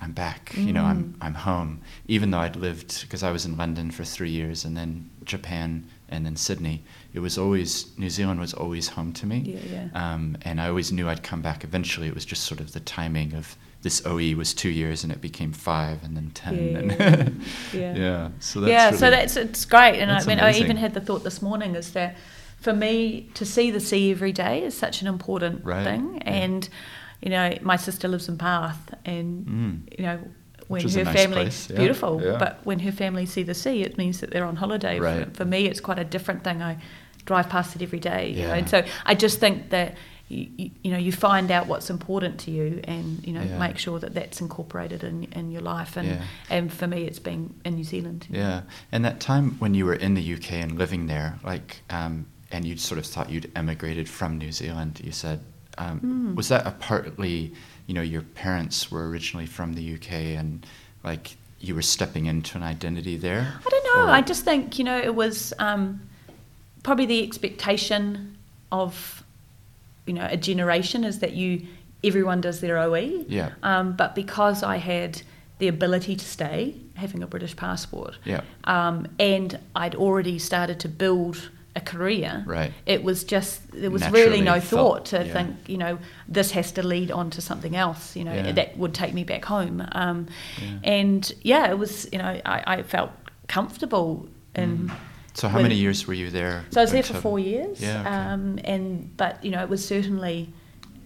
I'm back. You know, I'm Mm. I'm home. Even though I'd lived because I was in London for three years and then Japan and then Sydney. It was always New Zealand was always home to me. yeah, yeah. Um, and I always knew I'd come back eventually. It was just sort of the timing of this OE was two years and it became five and then ten. Yeah, and yeah. *laughs* yeah. So that's yeah, really, so that's it's great, and I mean, I even had the thought this morning is that for me to see the sea every day is such an important Right, thing, yeah. and you know, my sister lives in Bath, and Mm. you know. When Which is a her nice family, place, yeah, beautiful, yeah. but when her family see the sea, it means that they're on holiday. Right. For, for me, it's quite a different thing. I drive past it every day, you know, and so I just think that you, you, you know you find out what's important to you, and you know Yeah. make sure that that's incorporated in in your life. And Yeah. and for me, it's been in New Zealand. Yeah, and that time when you were in the UK and living there, like, um, and you sort of thought you'd emigrated from New Zealand. You said, um, Mm. was that a partly, you know, your parents were originally from the UK, and like you were stepping into an identity there? I don't know. Or- I just think you know it was um, probably the expectation of you know a generation is that you everyone does their OE. Yeah. Um, but because I had the ability to stay, having a British passport, Yeah. um, and I'd already started to build a career. Right. It was just there was really Naturally no felt- thought to yeah. think you know this has to lead on to something else. You know Yeah. that would take me back home. Um, Yeah. and yeah, it was you know I, I felt comfortable in. Mm. So how with- many years were you there? So I was there for four years. Yeah. okay. Um, and but you know it was certainly.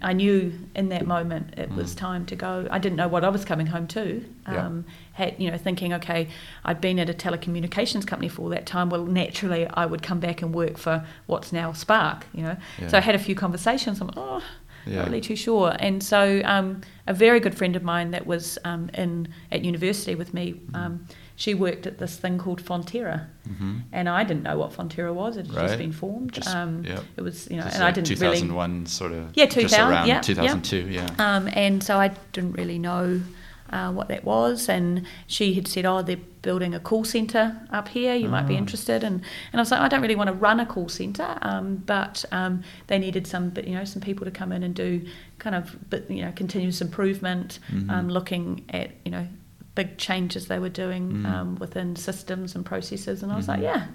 I knew in that moment it was Mm. time to go. I didn't know what I was coming home to. Yeah. Um, had you know thinking, okay, I'd been at a telecommunications company for all that time. Well, naturally, I would come back and work for what's now Spark. You know, so I had a few conversations. I'm, like, oh, yeah. not really too sure. And so um, a very good friend of mine that was um, in at university with me. Mm-hmm. She worked at this thing called Fonterra, mm-hmm. and I didn't know what Fonterra was. It had right. just been formed. Just, um, yep. It was, you know, just and like I didn't 2001 really, sort of. Yeah, 2000, yeah, 2002, yeah. yeah. Um, and so I didn't really know uh, what that was, and she had said, "Oh, they're building a call centre up here. You oh. might be ah. interested." And and I was like, "I don't really want to run a call centre, um, but um, they needed some, you know, some people to come in and do kind of, you know, continuous improvement, mm-hmm. um, looking at, you know, big changes they were doing mm. um, within systems and processes. And I was mm-hmm. like, yeah,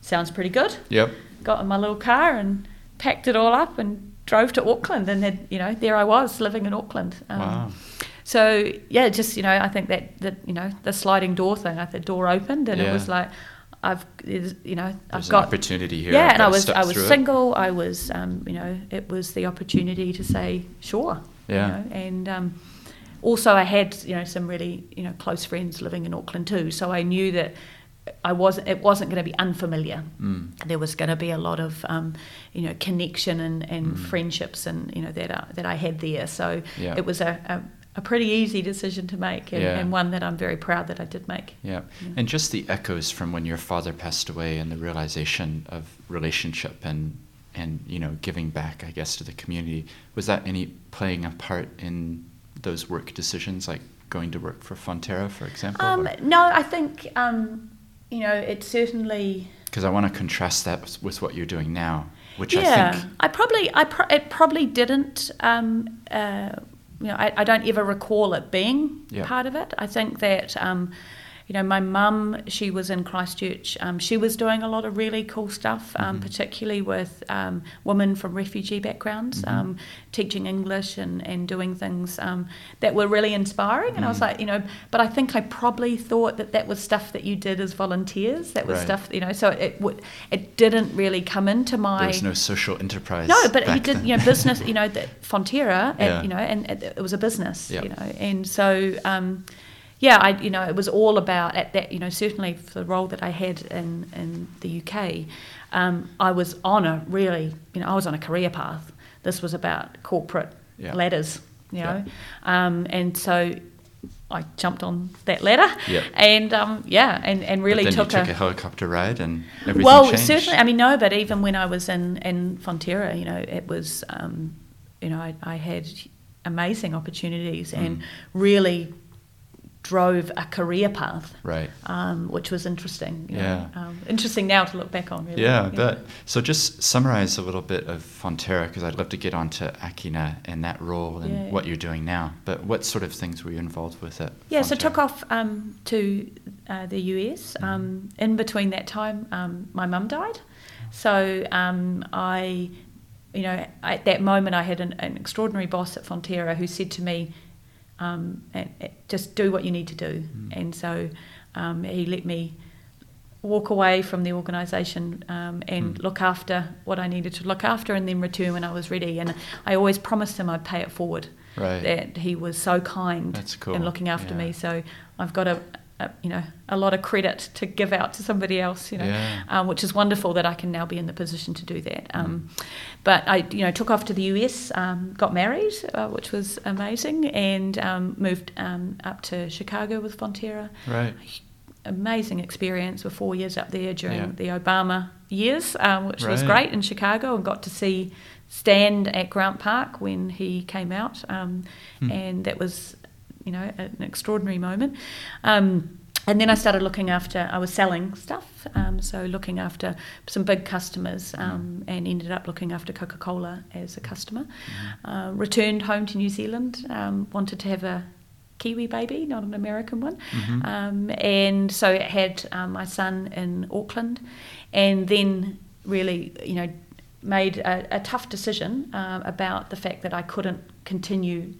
sounds pretty good. Yep. Got in my little car and packed it all up and drove to Auckland. And then, you know, there I was living in Auckland. Um, wow. So yeah, just you know, I think that that you know the sliding door thing. I the door opened and yeah. it was like, I've you know There's I've got opportunity here. Yeah, and I was I was single. It. I was um, you know it was the opportunity to say sure. Yeah. You know, and um, also I had you know some really you know close friends living in Auckland too, so I knew that I wasn't it wasn't going to be unfamiliar. Mm. There was going to be a lot of um, you know connection and, and mm. friendships and you know that I, that I had there. So yeah. it was a, a, a, pretty easy decision to make and, yeah. and, one that I'm very proud that I did make. Yeah. yeah. and just the echoes from when your father passed away and the realization of relationship and and you know giving back, I guess, to the community. Was that any playing a part in those work decisions, like going to work for Fonterra, for example? Um, no, I think um, you know it certainly. Because I want to contrast that with what you're doing now, which yeah, I think I probably I pro- it probably didn't. Um, uh, you know, I, I, don't ever recall it being yeah. part of it. I think that um, you know, my mum, she was in Christchurch. Um, she was doing a lot of really cool stuff, um, mm-hmm. particularly with um, women from refugee backgrounds, mm-hmm. Um, teaching English and, and doing things um, that were really inspiring. And mm-hmm. I was mm. like, you know, but I think I probably thought that that was stuff that you did as volunteers. That was right. stuff, you know, so it would it didn't really come into my. There was no social enterprise. No, but you did, then. you know, business. *laughs* You know, that Fonterra, yeah. you know, and it, was a business. Yep. You know, and so. Yeah, I you know it was all about at that you know certainly for the role that I had in in the UK, um, I was on a really you know I was on a career path. This was about corporate yeah. ladders, you know, yeah. um, and so I jumped on that ladder, and um, yeah, and, and really took, took a, a, helicopter ride and everything. Well, changed. certainly, I mean, no, but even when I was in in Fonterra, you know, it was, um, you know, I, I, had amazing opportunities mm. and really drove a career path, right? Um, which was interesting. yeah, um, interesting now to look back on. Really. Yeah, but so just summarize a little bit of Fonterra because I'd love to get onto Akina and that role and yeah. what you're doing now. But what sort of things were you involved with at? Yeah, Fonterra? so took off um, to uh, the US. Mm-hmm. Um, in between that time, um, my mum died, so um, I. You know, at that moment, I had an, an extraordinary boss at Fonterra who said to me, um, and, and just do what you need to do. Mm. And so um, he let me walk away from the organisation um, and mm. look after what I needed to look after, and then return when I was ready. And I always promised him I'd pay it forward. Right. That he was so kind cool. in looking after yeah. me. So I've got a, a, you know a lot of credit to give out to somebody else, you know, yeah. um, which is wonderful that I can now be in the position to do that. Um, mm. But I, you know, took off to the US, um, got married, uh, which was amazing, and um, moved um, up to Chicago with Fonterra. Right. Amazing experience for four years up there during yeah. the Obama years, um, which right. was great in Chicago, and got to see stand at Grant Park when he came out, hmm. and that was you know, an extraordinary moment. Um, and then I started looking after, I was selling stuff, um, so looking after some big customers um, and ended up looking after Coca Cola as a customer. Mm-hmm. Uh, returned home to New Zealand, um, wanted to have a Kiwi baby, not an American one. Mm-hmm. Um, and so it had um, my son in Auckland and then really, you know, made a, a tough decision uh, about the fact that I couldn't continue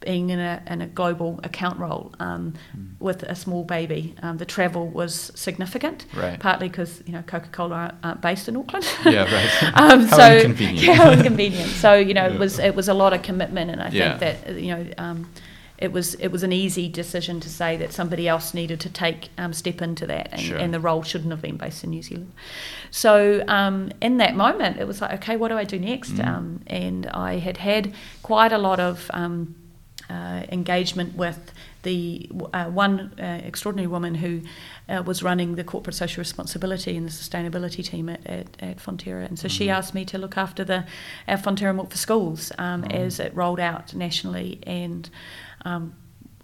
being in a, in a global account role um, mm. with a small baby. Um, the travel was significant, right. partly because you know Coca Cola aren't, based in Auckland. yeah, right. *laughs* um, how so, inconvenient. Yeah, *laughs* how inconvenient. So you know it was it was a lot of commitment, and I yeah. think that you know. It was it was an easy decision to say that somebody else needed to take um, step into that, and, Sure. and the role shouldn't have been based in New Zealand. So um, in that moment, it was like, okay, what do I do next? Mm. Um, and I had had quite a lot of um, uh, engagement with the uh, one uh, extraordinary woman who uh, was running the corporate social responsibility and the sustainability team at, at, at Fonterra. And so she Mhm. asked me to look after the our Fonterra Milk for Schools um, Oh. as it rolled out nationally. And, um,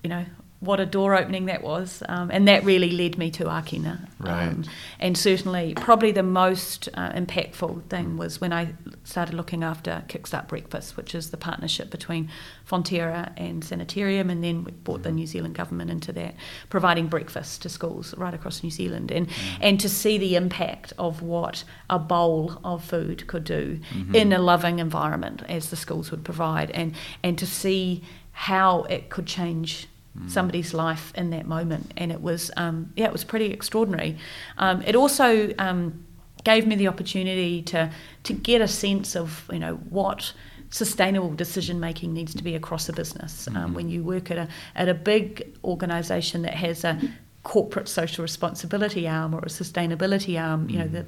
you know, what a door opening that was. Um, and that really led me to Akina. Right. Um, and certainly, probably the most uh, impactful thing was when I started looking after Kickstart Breakfast, which is the partnership between Fonterra and Sanitarium, and then we brought the New Zealand government into that, providing breakfast to schools right across New Zealand, and and to see the impact of what a bowl of food could do Mhm. in a loving environment, as the schools would provide, and and to see how it could change Mm. somebody's life in that moment, and it was um, yeah, it was pretty extraordinary. Um, it also um, gave me the opportunity to to get a sense of you know what sustainable decision making needs to be across a business um, when you work at a at a big organisation that has a corporate social responsibility arm or a sustainability arm. You know Mm. that.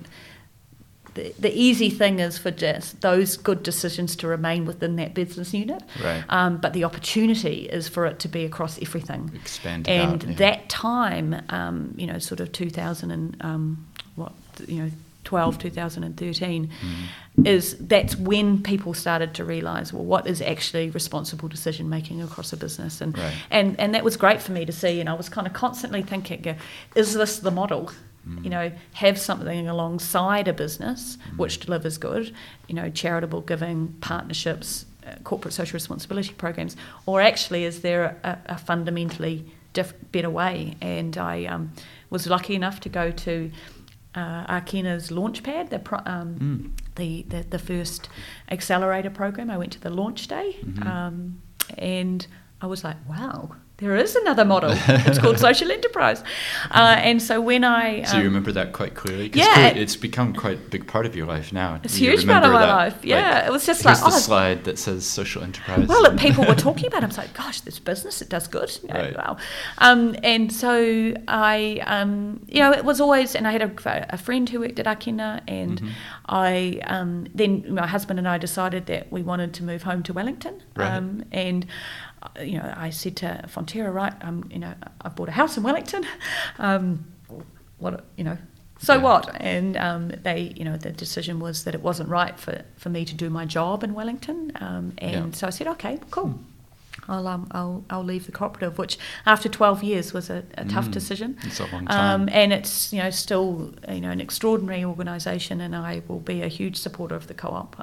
The, the easy thing is for just those good decisions to remain within that business unit, Right. um, but the opportunity is for it to be across everything. Expand And out, yeah. that time, um, you know, sort of 2000 and um, what, you know, 12, 2013, Mhm. is that's when people started to realise, well, what is actually responsible decision making across a business, and Right. and and that was great for me to see. And I was kind of constantly thinking, is this the model? Mm. You know, have something alongside a business Mm. which delivers good, you know, charitable giving, partnerships, uh, corporate social responsibility programs, or actually is there a, a fundamentally diff- better way? And I um, was lucky enough to go to uh, Akina's Launchpad, the, pro- um, Mm. the, the the first accelerator program. I went to the launch day, Mhm. um, and I was like, wow. There is another model. it's called *laughs* social enterprise, uh, and so when I So you um, remember that quite clearly? Yeah. it's become quite a big part of your life now. It's a huge part of my that, life. Yeah, like, it was just like, the oh. slide that says social enterprise. Well, and- people were *laughs* talking about it. I was like, gosh, this business, it does good. You know, Right. Wow. Um, and so I, um, you know, it was always, and I had a, a friend who worked at Akina, and Mhm. I, um, then my husband and I decided that we wanted to move home to Wellington. Right. Um, and, you know, I said to Fonterra, right, um, you know, I bought a house in Wellington. *laughs* Um, what, you know, so Yeah. what? And um, they, you know, the decision was that it wasn't right for, for me to do my job in Wellington. Um, and Yeah. so I said, okay, cool. I'll, um, I'll, I'll leave the cooperative, which after 12 years was a, a tough Mm, decision. It's a long time. Um, and it's, you know, still, you know, an extraordinary organisation and I will be a huge supporter of the co-op.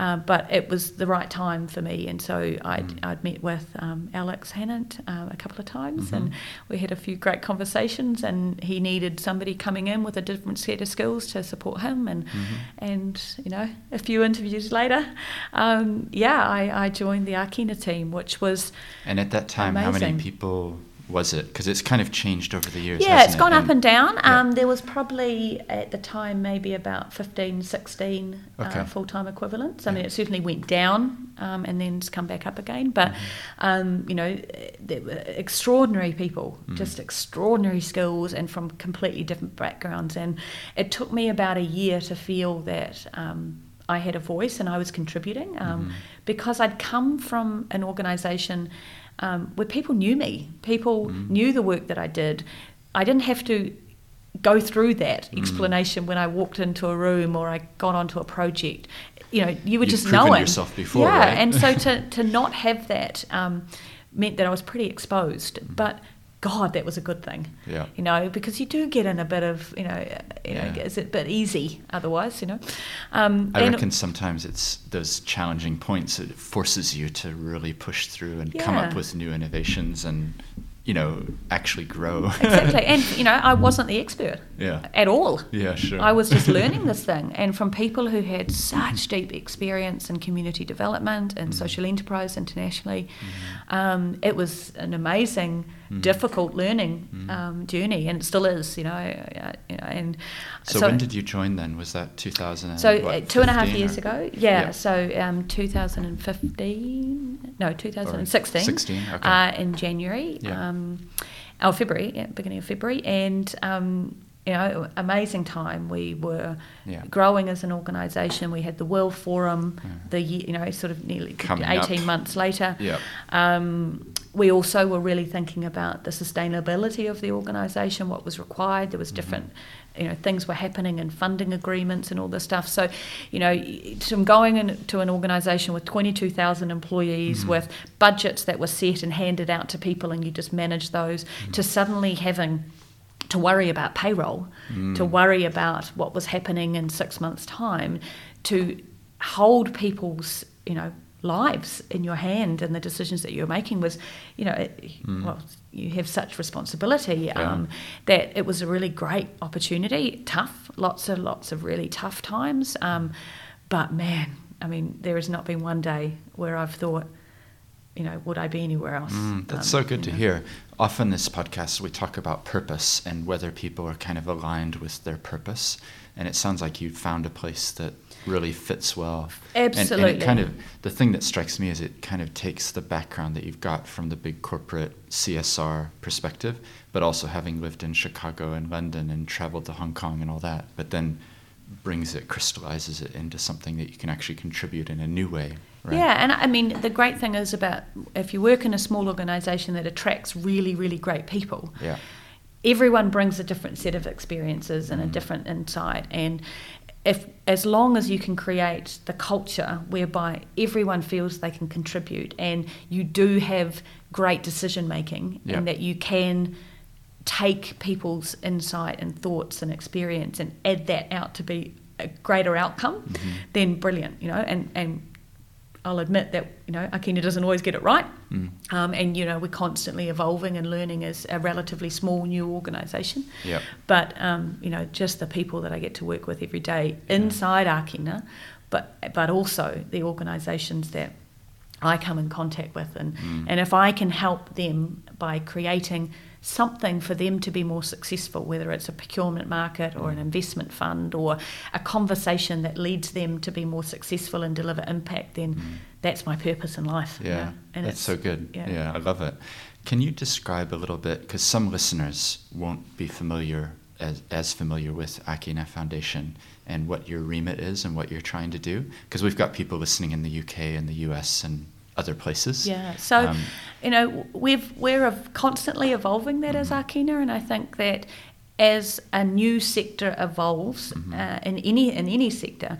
Uh, but it was the right time for me, and so I'd, Mm. I'd met with um, Alex Hannant uh, a couple of times, and Mhm. we had a few great conversations. And he needed somebody coming in with a different set of skills to support him, and Mhm. and you know, a few interviews later, um, yeah, I, I joined the Akina team, which was And at that time, how many people was it? Because it's kind of changed over the years. Yeah, it's it? gone up and down. yeah. Um, there was probably at the time maybe about 15, 16 Okay. uh, full time equivalents. I mean, it certainly went down um, and then it's come back up again. But, Mhm. um, you know, there were extraordinary people, Mhm. just extraordinary skills and from completely different backgrounds. And it took me about a year to feel that. Um, I had a voice and I was contributing um, Mhm. because I'd come from an organisation um, where people knew me. People Mm. knew the work that I did. I didn't have to go through that Mm. explanation when I walked into a room or I got onto a project. You know, you were You've just knowing yourself before, Yeah, right? and so *laughs* to to not have that um, meant that I was pretty exposed. But God, that was a good thing. Yeah. You know, because you do get in a bit of you know, you know, Yeah. it's a bit easy otherwise. You know, um, I and- reckon sometimes it's those challenging points. It forces you to really push through and come up with new innovations and you know, actually grow. exactly. *laughs* And, you know, I wasn't the expert yeah. at all. Yeah, sure. I was just learning *laughs* this thing. And from people who had such deep experience in community development and Mm. social enterprise internationally, Mm-hmm. um, it was an amazing, Mm. difficult learning Mm. um, journey. And it still is, you know. uh, you know and So, when did you join then? Was that 2000? So what, uh, two and a half years or- ago, yeah. So um, 2015, no, 2016, 16, okay. uh, in January, Yeah. um, or February, yeah, beginning of February, and um, you know, amazing time. We were Yeah. growing as an organisation. We had the World Forum, Yeah. the you know, sort of nearly Coming 18 up. months later. Yeah. Um, we also were really thinking about the sustainability of the organisation, what was required. There was Mm-hmm. different, you know, things were happening and funding agreements and all this stuff. So, you know, from going into an organisation with 22,000 employees, Mhm. with budgets that were set and handed out to people, and you just manage those, Mm-hmm. to suddenly having to worry about payroll, Mm. to worry about what was happening in six months' time, to hold people's, you know, lives in your hand and the decisions that you're making was, you know, it, Mm. well, you have such responsibility Yeah. um, that it was a really great opportunity. Tough, lots and lots of really tough times, um, but man, I mean, there has not been one day where I've thought, you know, would I be anywhere else? Mm, that's Um, so good to know. hear. Often this podcast we talk about purpose and whether people are kind of aligned with their purpose, and it sounds like you found a place that really fits well. And- And, it kind of the thing that strikes me is it kind of takes the background that you've got from the big corporate CSR perspective, but also having lived in Chicago and London and traveled to Hong Kong and all that, but then brings it, crystallizes it into something that you can actually contribute in a new way. Right? Yeah, and I mean, the great thing is about if you work in a small organisation that attracts really, really great people, Yeah. everyone brings a different set of experiences and a Mm. different insight. And if as long as you can create the culture whereby everyone feels they can contribute and you do have great decision making Yeah. and that you can take people's insight and thoughts and experience and add that out to be a greater outcome, Mhm. then brilliant, you know, and, and I'll admit that, you know, Akina doesn't always get it right. Mm. Um, and, you know, we're constantly evolving and learning as a relatively small new organisation. Yep. But, um, you know, just the people that I get to work with every day inside Akina, but, but also the organisations that I come in contact with. And, Mm. and if I can help them by creating something for them to be more successful, whether it's a procurement market or an investment fund or a conversation that leads them to be more successful and deliver impact, then Mm. that's my purpose in life. you Yeah, know? And that's it's- so good. yeah. Yeah. I love it. Can you describe a little bit, because some listeners won't be familiar as, as familiar with Akina Foundation and what your remit is and what you're trying to do? Because we've got people listening in the UK and the US and other places. Yeah. So, Um, you know, we've we're constantly evolving that as Mhm. Akina, and I think that as a new sector evolves Mhm. uh, in any in any sector.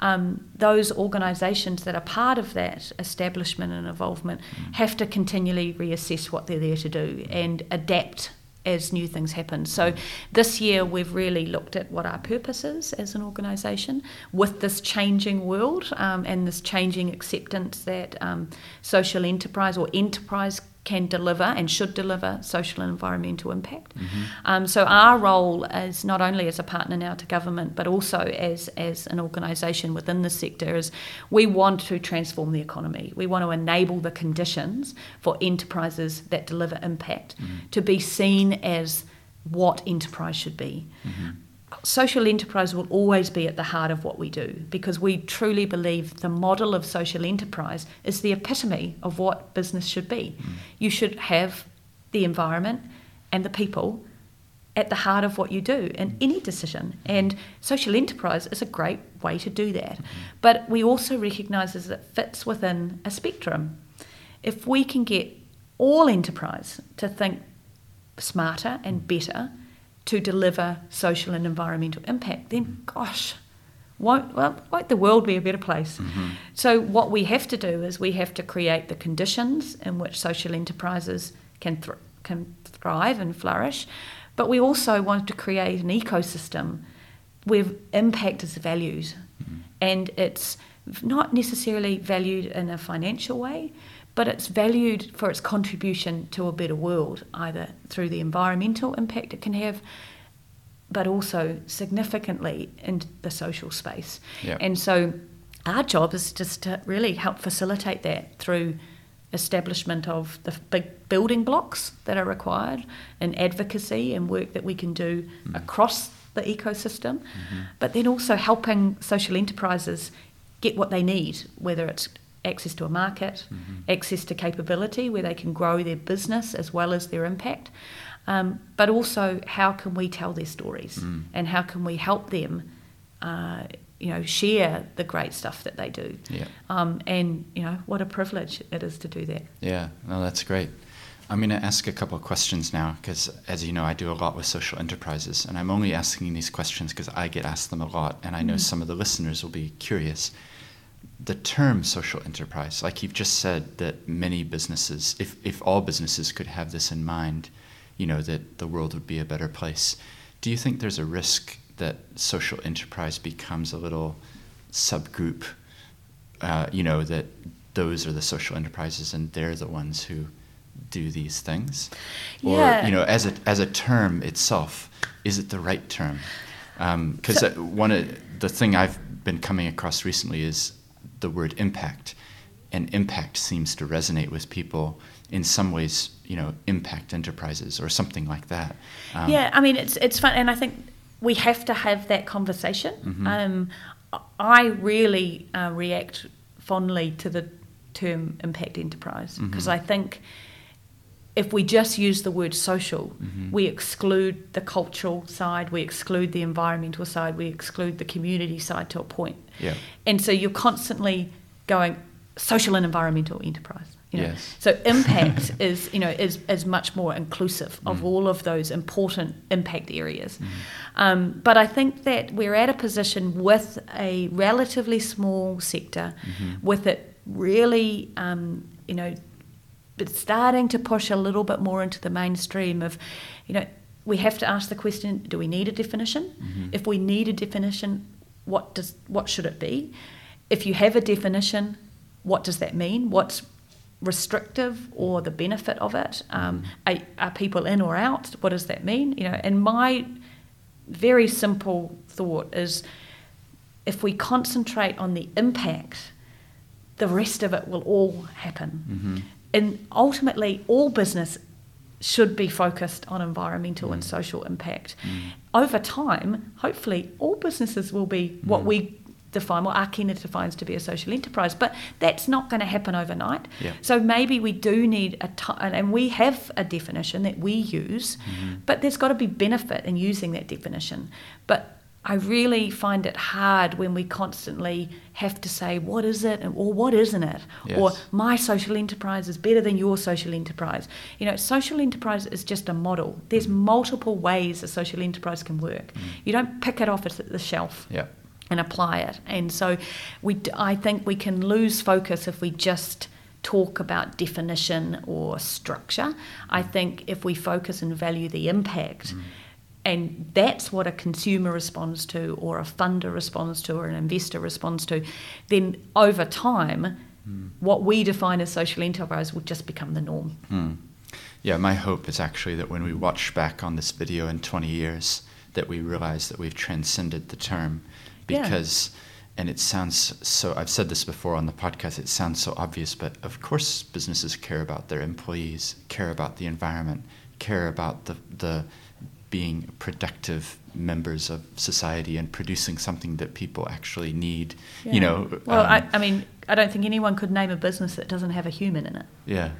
Um, those organisations that are part of that establishment and involvement Mm. have to continually reassess what they're there to do and adapt as new things happen. So this year we've really looked at what our purpose is as an organisation with this changing world um, and this changing acceptance that um, social enterprise or enterprise can deliver and should deliver social and environmental impact. Mhm. Um, so our role is not only as a partner now to government, but also as as an organisation within the sector is we want to transform the economy. We want to enable the conditions for enterprises that deliver impact Mhm. to be seen as what enterprise should be. Mhm. Social enterprise will always be at the heart of what we do because we truly believe the model of social enterprise is the epitome of what business should be. Mm. You should have the environment and the people at the heart of what you do in mm. any decision. And social enterprise is a great way to do that. Mm-hmm. But we also recognise that it fits within a spectrum. If we can get all enterprise to think smarter and mm. better to deliver social and environmental impact, then gosh, won't, well, won't the world be a better place? Mhm. So, what we have to do is we have to create the conditions in which social enterprises can, thr- can thrive and flourish, but we also want to create an ecosystem where impact is valued Mhm. and it's not necessarily valued in a financial way, but it's valued for its contribution to a better world, either through the environmental impact it can have, but also significantly in the social space. Yep. And so our job is just to really help facilitate that through establishment of the big building blocks that are required and advocacy and work that we can do mm. across the ecosystem, mm-hmm. but then also helping social enterprises get what they need, whether it's access to a market, mm-hmm. access to capability where they can grow their business as well as their impact, um, but also how can we tell their stories mm. and how can we help them, uh, you know, share the great stuff that they do. Yeah. Um, and you know what a privilege it is to do that. Yeah, no, that's great. I'm going to ask a couple of questions now because, as you know, I do a lot with social enterprises, and I'm only asking these questions because I get asked them a lot, and I know mm. some of the listeners will be curious. The term social enterprise, like you've just said, that many businesses, if, if all businesses could have this in mind, you know, that the world would be a better place. Do you think there's a risk that social enterprise becomes a little subgroup, uh, you know, that those are the social enterprises and they're the ones who do these things? Yeah. Or, you know, as a, as a term itself, is it the right term? Because um, so, one of the thing I've been coming across recently is the word impact, and impact seems to resonate with people in some ways, you know, impact enterprises or something like that. Um, yeah, I mean, it's it's fun, and I think we have to have that conversation. Mm-hmm. Um, I really uh, react fondly to the term impact enterprise because mm-hmm. I think if we just use the word social, mm-hmm. we exclude the cultural side, we exclude the environmental side, we exclude the community side to a point. Yeah. And so you're constantly going social and environmental enterprise. You know? Yes. So impact *laughs* is you know is is much more inclusive of mm. all of those important impact areas. Mm. Um, but I think that we're at a position with a relatively small sector, mm-hmm. with it really um, you know but starting to push a little bit more into the mainstream of, you know, we have to ask the question: Do we need a definition? Mm-hmm. If we need a definition, what does what should it be? If you have a definition, what does that mean? What's restrictive or the benefit of it? Um, mm-hmm. are, are people in or out? What does that mean? You know, and my very simple thought is, if we concentrate on the impact, the rest of it will all happen. Mm-hmm and ultimately, all business should be focused on environmental mm. and social impact. Mm. Over time, hopefully, all businesses will be what mm. we define, what Akina defines to be a social enterprise. But that's not going to happen overnight. Yeah. So maybe we do need a time, and we have a definition that we use, mm-hmm. but there's got to be benefit in using that definition. But I really find it hard when we constantly have to say, what is it, or what isn't it? Yes. Or my social enterprise is better than your social enterprise. You know, social enterprise is just a model. There's mm. multiple ways a social enterprise can work. Mm. You don't pick it off at the shelf. Yeah. And apply it, and so we. I think we can lose focus if we just talk about definition or structure. I think if we focus and value the impact, mm and that's what a consumer responds to, or a funder responds to, or an investor responds to, then over time, mm. what we define as social enterprise will just become the norm. Mm. Yeah, my hope is actually that when we watch back on this video in 20 years, that we realize that we've transcended the term because. Yeah. And it sounds so, I've said this before on the podcast, it sounds so obvious, but of course, businesses care about their employees, care about the environment, care about the, the being productive members of society and producing something that people actually need. Yeah. You know. Well, um, I, I, mean, I don't think anyone could name a business that doesn't have a human in it. Yeah.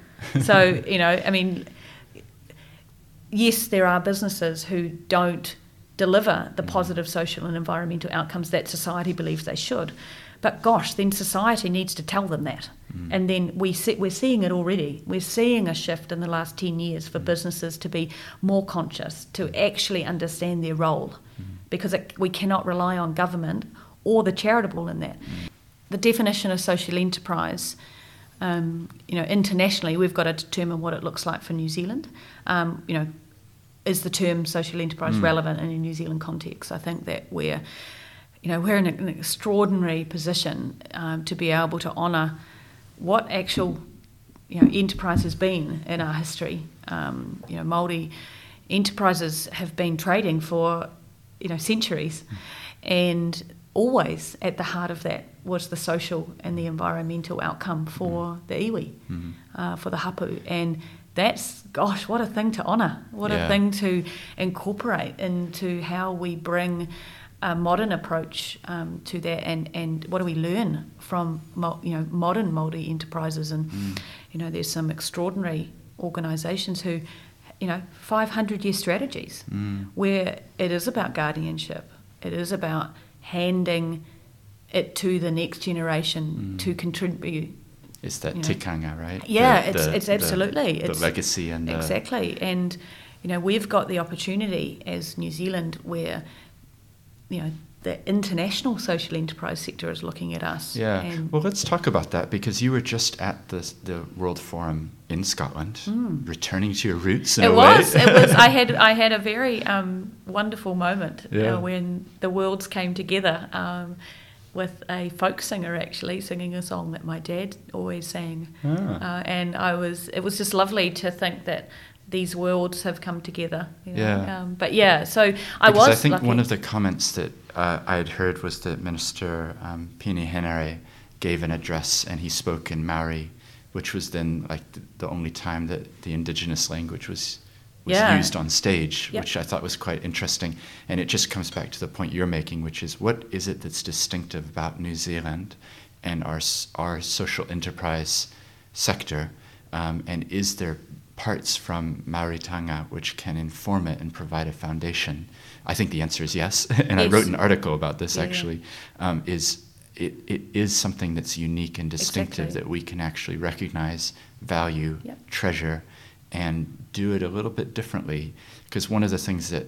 so *laughs* you know, I mean, yes, there are businesses who don't deliver the mm. positive social and environmental outcomes that society believes they should. But gosh, then society needs to tell them that. Mm. And then we see, we're seeing it already. We're seeing a shift in the last 10 years for mm. businesses to be more conscious, to actually understand their role, mm. because it, we cannot rely on government or the charitable in that. Mm. The definition of social enterprise. Um, you know, internationally, we've got to determine what it looks like for New Zealand. Um, you know, is the term social enterprise mm. relevant in a New Zealand context? I think that we're you know, we're in an extraordinary position um, to be able to honour what actual you know enterprise has been in our history. Um, you know, Maori enterprises have been trading for you know centuries, and always at the heart of that was the social and the environmental outcome for mm. the iwi, mm-hmm. uh, for the hapu, and that's gosh, what a thing to honour! What yeah. a thing to incorporate into how we bring a modern approach um, to that, and, and what do we learn from you know modern Māori enterprises? And mm. you know, there's some extraordinary organisations who, you know, 500 year strategies mm. where it is about guardianship. It is about handing it to the next generation mm. to contribute it's that you know. tikanga, right? Yeah, the, it's, the, it's absolutely the, it's legacy and exactly. And you know, we've got the opportunity as New Zealand where you know the international social enterprise sector is looking at us. Yeah. well, let's talk about that because you were just at the the World Forum in Scotland, mm. returning to your roots. it was. it was. I had *laughs* I had a very um, wonderful moment yeah. uh, when the worlds came together. Um, with a folk singer actually singing a song that my dad always sang, ah. uh, and I was it was just lovely to think that these worlds have come together. You know? Yeah. Um, but yeah, so I because was. I think lucky. one of the comments that uh, I had heard was that Minister um, Peeni Henare gave an address and he spoke in Maori, which was then like the, the only time that the indigenous language was was yeah. used on stage, yep. which I thought was quite interesting. And it just comes back to the point you're making, which is what is it that's distinctive about New Zealand and our, our social enterprise sector? Um, and is there parts from Māoritanga which can inform it and provide a foundation? I think the answer is yes. *laughs* and yes. I wrote an article about this yeah, actually. Yeah. Um, is it, it is something that's unique and distinctive exactly. that we can actually recognize, value, yep. treasure, and do it a little bit differently. Because one of the things that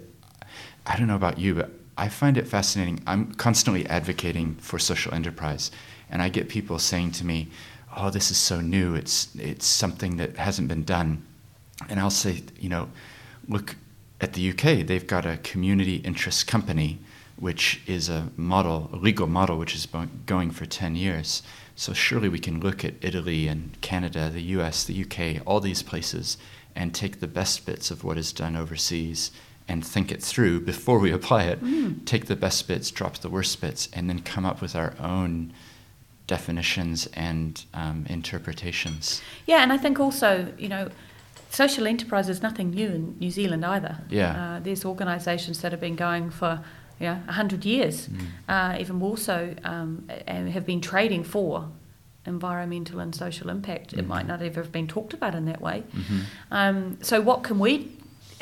I don't know about you, but I find it fascinating. I'm constantly advocating for social enterprise, and I get people saying to me, "Oh, this is so new. It's it's something that hasn't been done." And I'll say, you know, look at the UK. They've got a community interest company, which is a model, a legal model, which is going for ten years. So surely we can look at Italy and Canada, the US, the UK, all these places, and take the best bits of what is done overseas and think it through before we *laughs* apply it. Mm. Take the best bits, drop the worst bits, and then come up with our own definitions and um, interpretations. Yeah, and I think also, you know, social enterprise is nothing new in New Zealand either. Yeah. Uh, there's organisations that have been going for you know, 100 years, mm. uh, even more so, um, and have been trading for environmental and social impact. Mm-hmm. It might not ever have been talked about in that way. Mm-hmm. Um, so, what can we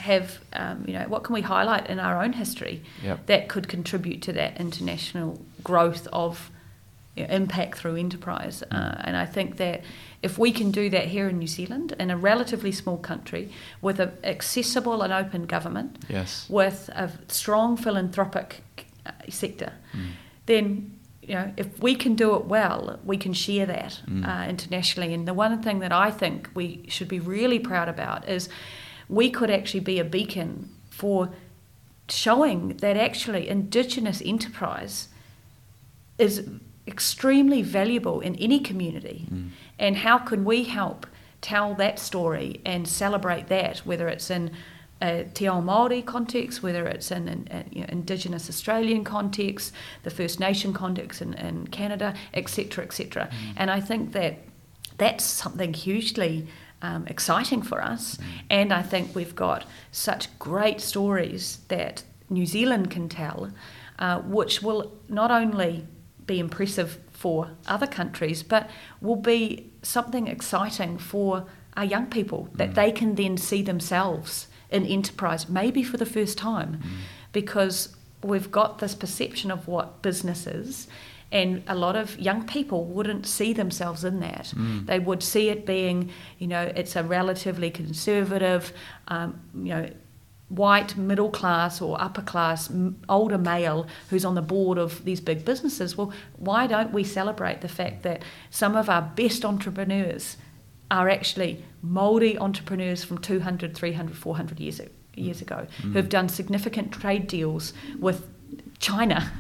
have, um, you know, what can we highlight in our own history yep. that could contribute to that international growth of impact through enterprise? Uh, and I think that if we can do that here in New Zealand, in a relatively small country, with an accessible and open government, yes. with a strong philanthropic uh, sector, mm. then you know if we can do it well, we can share that mm. uh, internationally. And the one thing that I think we should be really proud about is we could actually be a beacon for showing that actually Indigenous enterprise is extremely valuable in any community. Mm. And how can we help tell that story and celebrate that, whether it's in a Te Ao Māori context, whether it's in an you know, Indigenous Australian context, the First Nation context in, in Canada, etc., etc. Mm. And I think that that's something hugely um, exciting for us. Mm. And I think we've got such great stories that New Zealand can tell, uh, which will not only be impressive for other countries, but will be something exciting for our young people that mm. they can then see themselves in enterprise, maybe for the first time, mm. because we've got this perception of what business is. And a lot of young people wouldn't see themselves in that. Mm. They would see it being, you know, it's a relatively conservative, um, you know, white middle class or upper class older male who's on the board of these big businesses well why don't we celebrate the fact that some of our best entrepreneurs are actually Maori entrepreneurs from 200 300 400 years years ago mm. who have done significant trade deals with China,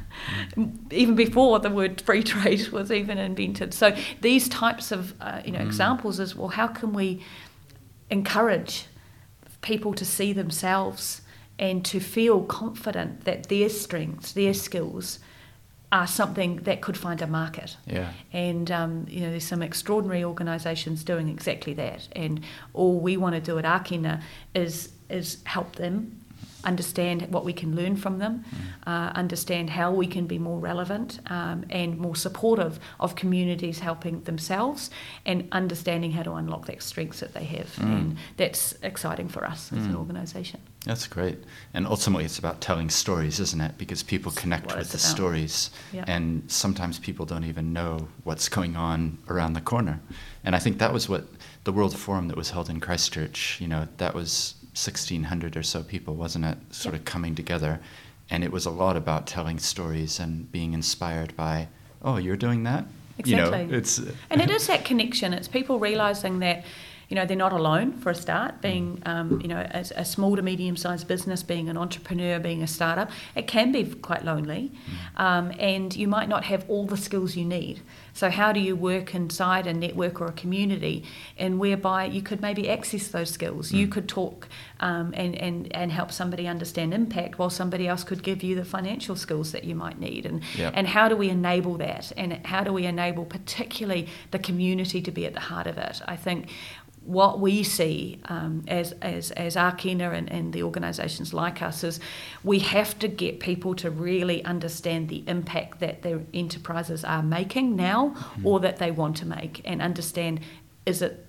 *laughs* even before the word free trade was even invented. So these types of uh, you know mm. examples is well, how can we encourage people to see themselves and to feel confident that their strengths, their skills, are something that could find a market. Yeah. And um, you know, there's some extraordinary organisations doing exactly that. And all we want to do at Ākina is is help them understand what we can learn from them, mm. uh, understand how we can be more relevant um, and more supportive of communities helping themselves, and understanding how to unlock that strengths that they have. Mm. And that's exciting for us as an mm. organisation. That's great. And ultimately, it's about telling stories, isn't it? Because people connect with the about. stories. Yeah. And sometimes people don't even know what's going on around the corner. And I think that was what the World Forum that was held in Christchurch, you know, that was 1,600 or so people, wasn't it? Sort of coming together. And it was a lot about telling stories and being inspired by, oh, you're doing that? Exactly. You know, it's, and it *laughs* is that connection. It's people realizing that you know they're not alone for a start being um, you know a, a, small to medium sized business being an entrepreneur being a startup it can be quite lonely mm. um, and you might not have all the skills you need so how do you work inside a network or a community and whereby you could maybe access those skills mm. you could talk um, and, and, and help somebody understand impact while somebody else could give you the financial skills that you might need and, yep. and how do we enable that and how do we enable particularly the community to be at the heart of it I think what we see um, as, as, as Ākina and, and the organisations like us is we have to get people to really understand the impact that their enterprises are making now mm-hmm. or that they want to make and understand is it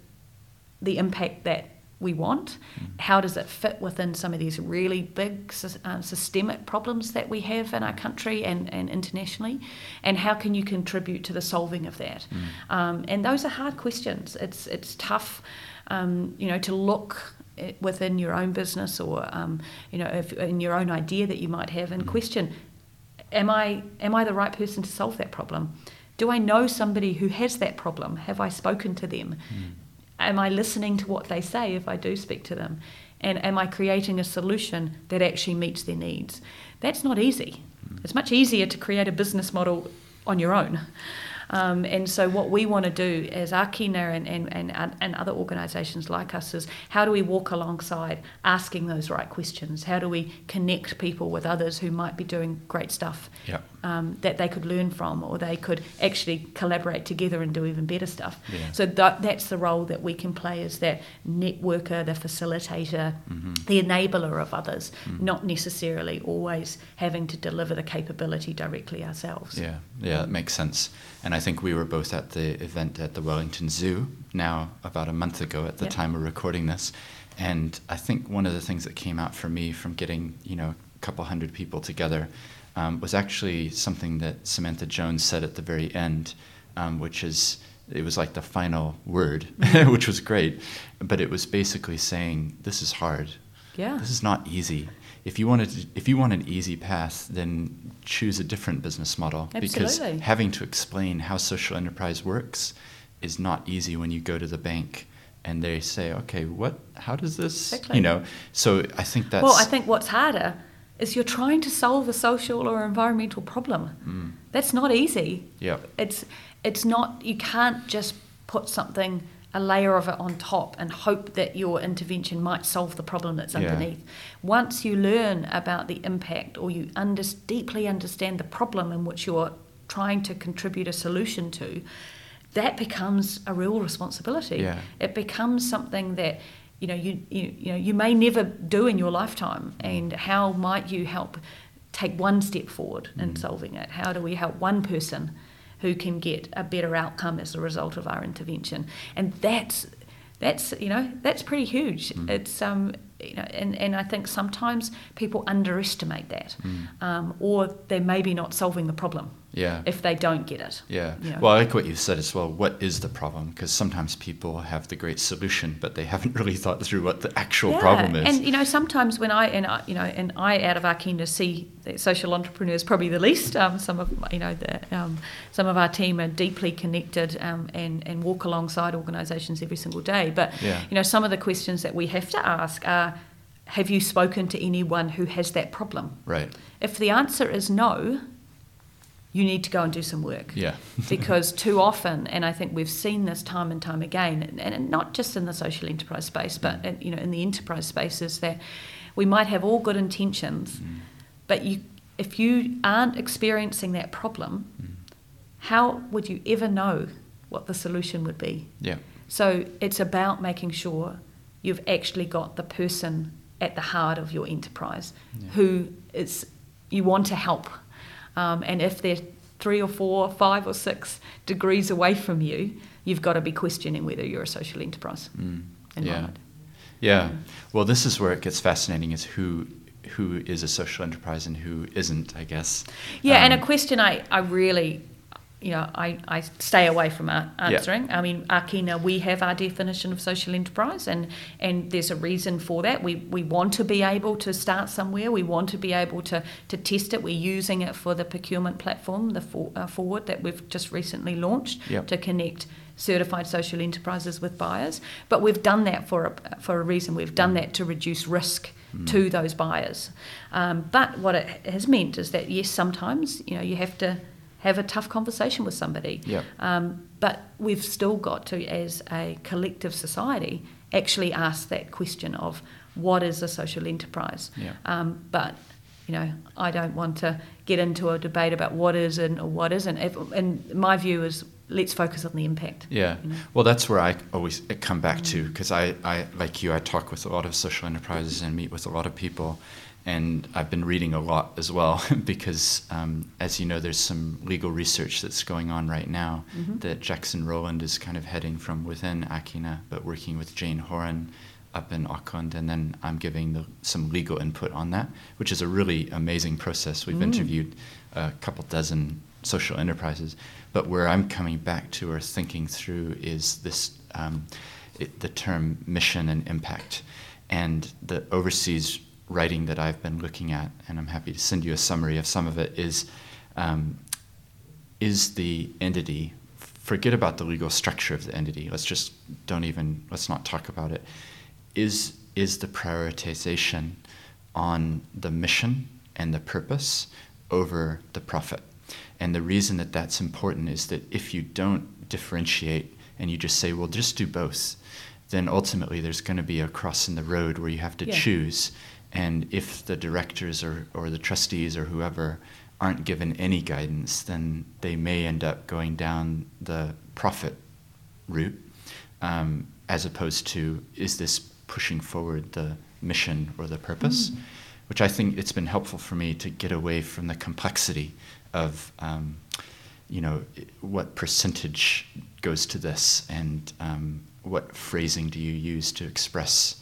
the impact that we want? Mm. How does it fit within some of these really big uh, systemic problems that we have in our country and, and internationally? And how can you contribute to the solving of that? Mm. Um, and those are hard questions. It's, it's tough, um, you know, to look within your own business or, um, you know, if, in your own idea that you might have and mm. question, am I, am I the right person to solve that problem? Do I know somebody who has that problem? Have I spoken to them? Mm am I listening to what they say if I do speak to them? And am I creating a solution that actually meets their needs? That's not easy. It's much easier to create a business model on your own. Um, and so, what we want to do as Ākina and, and, and, and other organisations like us is how do we walk alongside asking those right questions? How do we connect people with others who might be doing great stuff yeah. Um, that they could learn from or they could actually collaborate together and do even better stuff? Yeah. So, that, that's the role that we can play as that networker, the facilitator, mm-hmm. the enabler of others, mm. not necessarily always having to deliver the capability directly ourselves. Yeah, yeah, that makes sense. And I think we were both at the event at the Wellington Zoo now about a month ago at the yep. time of recording this. And I think one of the things that came out for me from getting, you know, a couple hundred people together um, was actually something that Samantha Jones said at the very end, um, which is it was like the final word, *laughs* which was great. But it was basically saying, this is hard. Yeah. This is not easy if you wanted if you want an easy path, then choose a different business model Absolutely. because having to explain how social enterprise works is not easy when you go to the bank and they say, "Okay, what? How does this?" Exactly. You know. So I think that's. Well, I think what's harder is you're trying to solve a social or environmental problem. Mm. That's not easy. Yeah. It's it's not. You can't just put something a layer of it on top and hope that your intervention might solve the problem that's underneath. Yeah. Once you learn about the impact or you under, deeply understand the problem in which you're trying to contribute a solution to, that becomes a real responsibility. Yeah. It becomes something that you know you, you you know you may never do in your lifetime and how might you help take one step forward in mm. solving it? How do we help one person who can get a better outcome as a result of our intervention. And that's that's you know that's pretty huge. Mm. It's um you know and, and I think sometimes people underestimate that, mm. um, or they're maybe not solving the problem. Yeah. If they don't get it. Yeah. You know? Well, I like what you said as well. What is the problem? Because sometimes people have the great solution, but they *laughs* haven't really thought through what the actual yeah. problem is. And you know, sometimes when I and I, you know, and I out of our Ākina see social entrepreneurs probably the least. Um, some of you know the um, some of our team are deeply connected um, and and walk alongside organisations every single day. But yeah. you know, some of the questions that we have to ask are have you spoken to anyone who has that problem? Right. If the answer is no, you need to go and do some work. Yeah. *laughs* because too often, and I think we've seen this time and time again, and not just in the social enterprise space, but Mm. in, you know in the enterprise space, is that we might have all good intentions, Mm. but you if you aren't experiencing that problem, Mm. how would you ever know what the solution would be? Yeah. So it's about making sure you've actually got the person at the heart of your enterprise Yeah. who is you want to help. Um, and if they're three or four, five or six degrees away from you, you've got to be questioning whether you're a social enterprise Mm. Yeah. Yeah. Well, this is where it gets fascinating: is who who is a social enterprise and who isn't. I guess. Yeah, and a Um, question I, I really, you know, I, I stay away from answering. I mean, Akina, we have our definition of social enterprise, and, and there's a reason for that. We, we want to be able to start somewhere. We want to be able to, to test it. We're using it for the procurement platform, the for, uh, Forward, that we've just recently launched Yep. to connect certified social enterprises with buyers. But we've done that for a, for a reason. We've done that to reduce risk to those buyers. Um, but what it has meant is that yes, sometimes you know you have to have a tough conversation with somebody. Yep. Um, but we've still got to, as a collective society, actually ask that question of what is a social enterprise. Yeah. Um, but you know, I don't want to get into a debate about what is and or what isn't. If, and my view is let's focus on the impact. Yeah. you know. Well, that's where I always come back to Mm. because I, I, like you, I talk with a lot of social enterprises and meet with a lot of people. And I've been reading a lot as well *laughs* because, um, as you know, there's some legal research that's going on right now Mhm. that Jackson Rowland is kind of heading from within Akina, but working with Jane Horan up in Auckland. And then I'm giving the, some legal input on that, which is a really amazing process. We've Mm. interviewed a couple dozen social enterprises. But where I'm coming back to or thinking through is this um, it, the term mission and impact. And the overseas writing that I've been looking at, and I'm happy to send you a summary of some of it, is um, is the entity, forget about the legal structure of the entity, let's just don't even, let's not talk about it, is, is the prioritization on the mission and the purpose over the profit. And the reason that that's important is that if you don't differentiate and you just say, well, just do both, then ultimately there's going to be a cross in the road where you have to Yeah. choose. And if the directors or, or the trustees or whoever aren't given any guidance, then they may end up going down the profit route um, as opposed to is this pushing forward the mission or the purpose? Mm. Which I think it's been helpful for me to get away from the complexity of, um, you know, what percentage goes to this and um, what phrasing do you use to express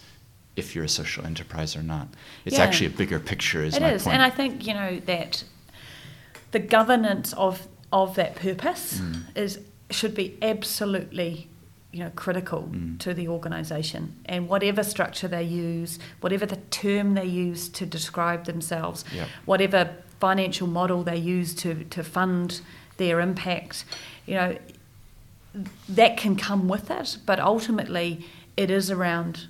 if you're a social enterprise or not. It's Yeah. actually a bigger picture, is It my is, point. and I think you know that the governance of of that purpose Mm. is should be absolutely you know critical Mm. to the organisation and whatever structure they use, whatever the term they use to describe themselves, Yep. whatever financial model they use to to fund their impact, you know that can come with it, but ultimately it is around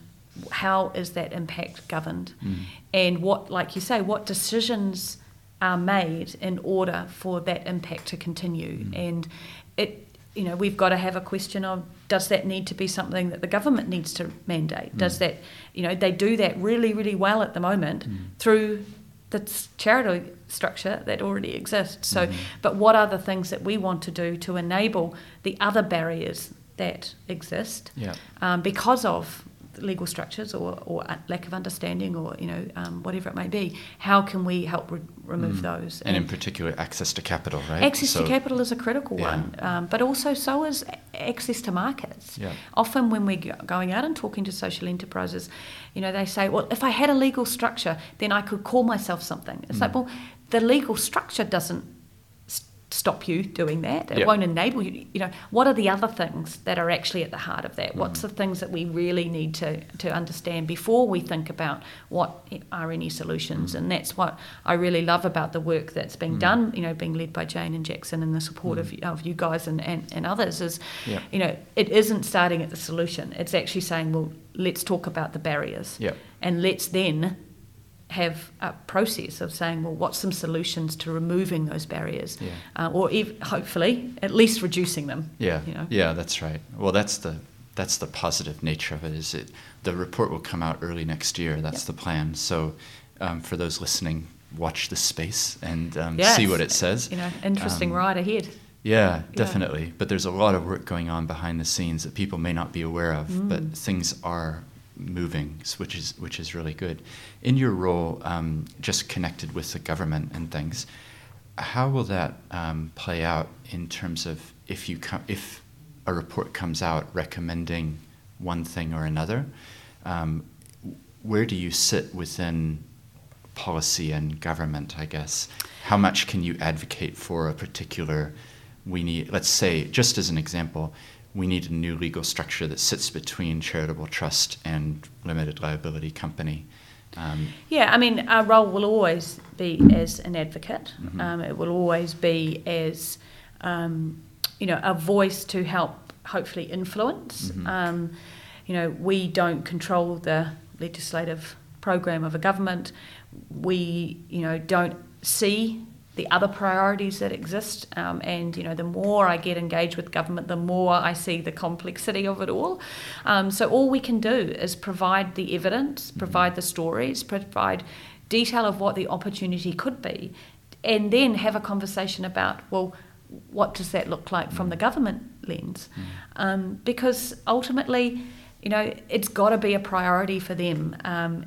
how is that impact governed Mm. and what, like you say, what decisions are made in order for that impact to continue. Mm. And it, you know, we've got to have a question of does that need to be something that the government needs to mandate? Does Mm. that, you know, they do that really, really well at the moment Mm. through the charity structure that already exists. So, Mhm. but what are the things that we want to do to enable the other barriers that exist Yeah. um, because of legal structures or, or lack of understanding or you know um, whatever it may be? How can we help re- remove Mm. those? And in particular, access to capital, right? Access So- to capital is a critical Yeah. one, um, but also so is access to markets. Yeah. Often, when we're going out and talking to social enterprises, you know, they say, "Well, if I had a legal structure, then I could call myself something." It's like, Mm. well, the legal structure doesn't stop you doing that. It Yep. won't enable you. You know, what are the other things that are actually at the heart of that? What's Mm-hmm. the things that we really need to, to understand before we think about what are any solutions? Mm-hmm. And that's what I really love about the work that's being Mm. done, you know, being led by Jane and Jackson and the support of, of you guys and, and, and others is, Yeah. you know, it isn't starting at the solution. It's actually saying, well, let's talk about the barriers. Yep. And let's then have a process of saying, well, what's some solutions to removing those barriers, Yeah. uh, or ev- hopefully at least reducing them. Yeah, you know. yeah, that's right. Well, that's the that's the positive nature of it. Is it the report will come out early next year? That's Yep. the plan. So, um, for those listening, watch this space and um, Yes. see what it says. You know, interesting Um, ride ahead. Yeah, definitely. But there's a lot of work going on behind the scenes that people may not be aware of. Mm. But things are moving, which is which is really good. In your role, um, just connected with the government and things, how will that um, play out in terms of if you co- if a report comes out recommending one thing or another? Um, where do you sit within policy and government, I guess. How much can you advocate for a particular, we need, let's say, just as an example, we need a new legal structure that sits between charitable trust and limited liability company. Um, Yeah, I mean, our role will always be as an advocate. Mhm. Um, it will always be as, um, you know, a voice to help hopefully influence. Mhm. Um, you know, we don't control the legislative program of a government. We, you know, don't see the other priorities that exist. Um, and, you know, the more I get engaged with government, the more I see the complexity of it all. Um, so all we can do is provide the evidence, provide the stories, provide detail of what the opportunity could be, and then have a conversation about, well, what does that look like from the government lens? Um, because ultimately, you know, it's got to be a priority for them um,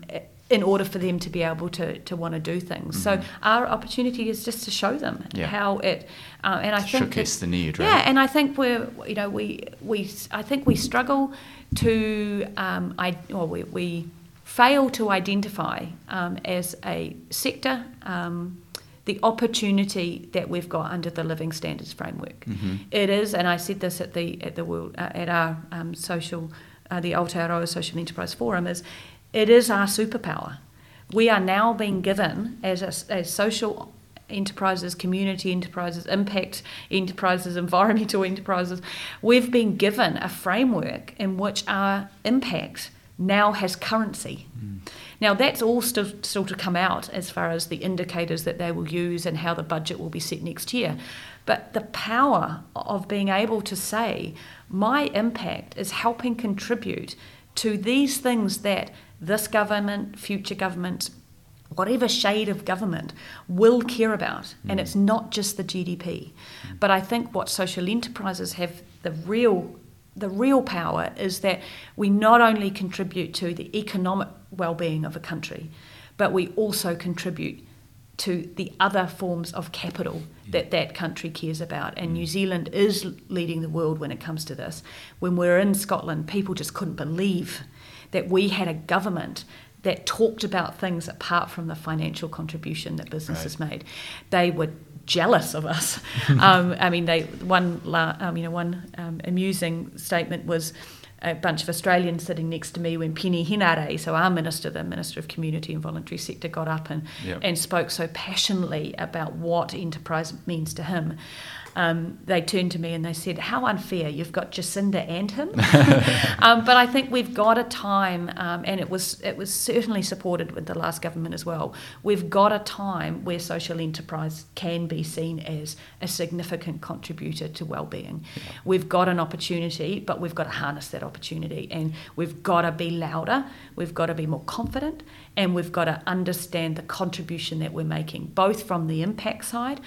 in order for them to be able to, to want to do things. So our opportunity is just to show them Yeah. how it, uh, and I think showcase the need, right? yeah, and I think we're, you know, we, we, I think we struggle to, um, I, well, we, we fail to identify um, as a sector um, the opportunity that we've got under the Living Standards Framework. Mhm. It is, and I said this at the at the world uh, at our um, social, uh, the Aotearoa Social Enterprise Forum, is it is our superpower. We are now being given as a, as social enterprises, community enterprises, impact enterprises, *laughs* environmental enterprises, we've been given a framework in which our impact now has currency. Mm. Now that's all still still to come out as far as the indicators that they will use and how the budget will be set next year. But the power of being able to say my impact is helping contribute to these things that this government, future government, whatever shade of government will care about. And mm. it's not just the GDP. But I think what social enterprises have the real the real power is that we not only contribute to the economic well-being of a country, but we also contribute to the other forms of capital that that country cares about. And New mm. Zealand is leading the world when it comes to this. When we're in Scotland, people just couldn't believe that we had a government that talked about things apart from the financial contribution that businesses made. They were jealous of us. *laughs* um, I mean, they one la- um, you know one um, amusing statement was a bunch of Australians sitting next to me when Peeni Henare, so our minister, the Minister of Community and Voluntary Sector, got up and, Yep. and spoke so passionately about what enterprise means to him. Um, they turned to me and they said, How unfair, you've got Jacinda and him. *laughs* um, but I think we've got a time, um, and it was, it was certainly supported with the last government as well. We've got a time where social enterprise can be seen as a significant contributor to well-being. We've got an opportunity, but we've got to harness that opportunity, and we've got to be louder. We've got to be more confident, and we've got to understand the contribution that we're making, both from the impact side,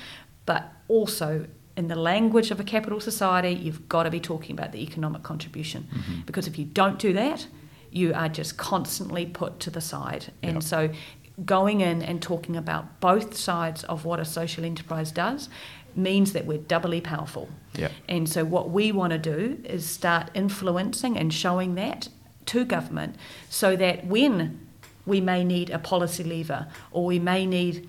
but also in the language of a capital society, you've got to be talking about the economic contribution. Mm-hmm. Because if you don't do that, you are just constantly put to the side. And Yep. so going in and talking about both sides of what a social enterprise does means that we're doubly powerful. Yeah. And so what we want to do is start influencing and showing that to government so that when we may need a policy lever or we may need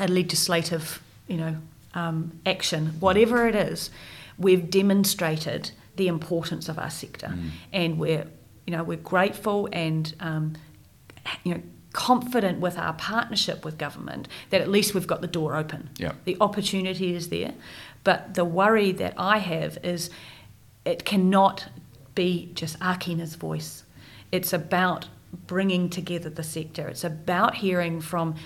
a legislative, you know, um, action, whatever it is, we've demonstrated the importance of our sector, Mm. and we're you know we're grateful and um, you know confident with our partnership with government that at least we've got the door open. Yeah. The opportunity is there, but the worry that I have is it cannot be just Akina's voice. It's about bringing together the sector. It's about hearing from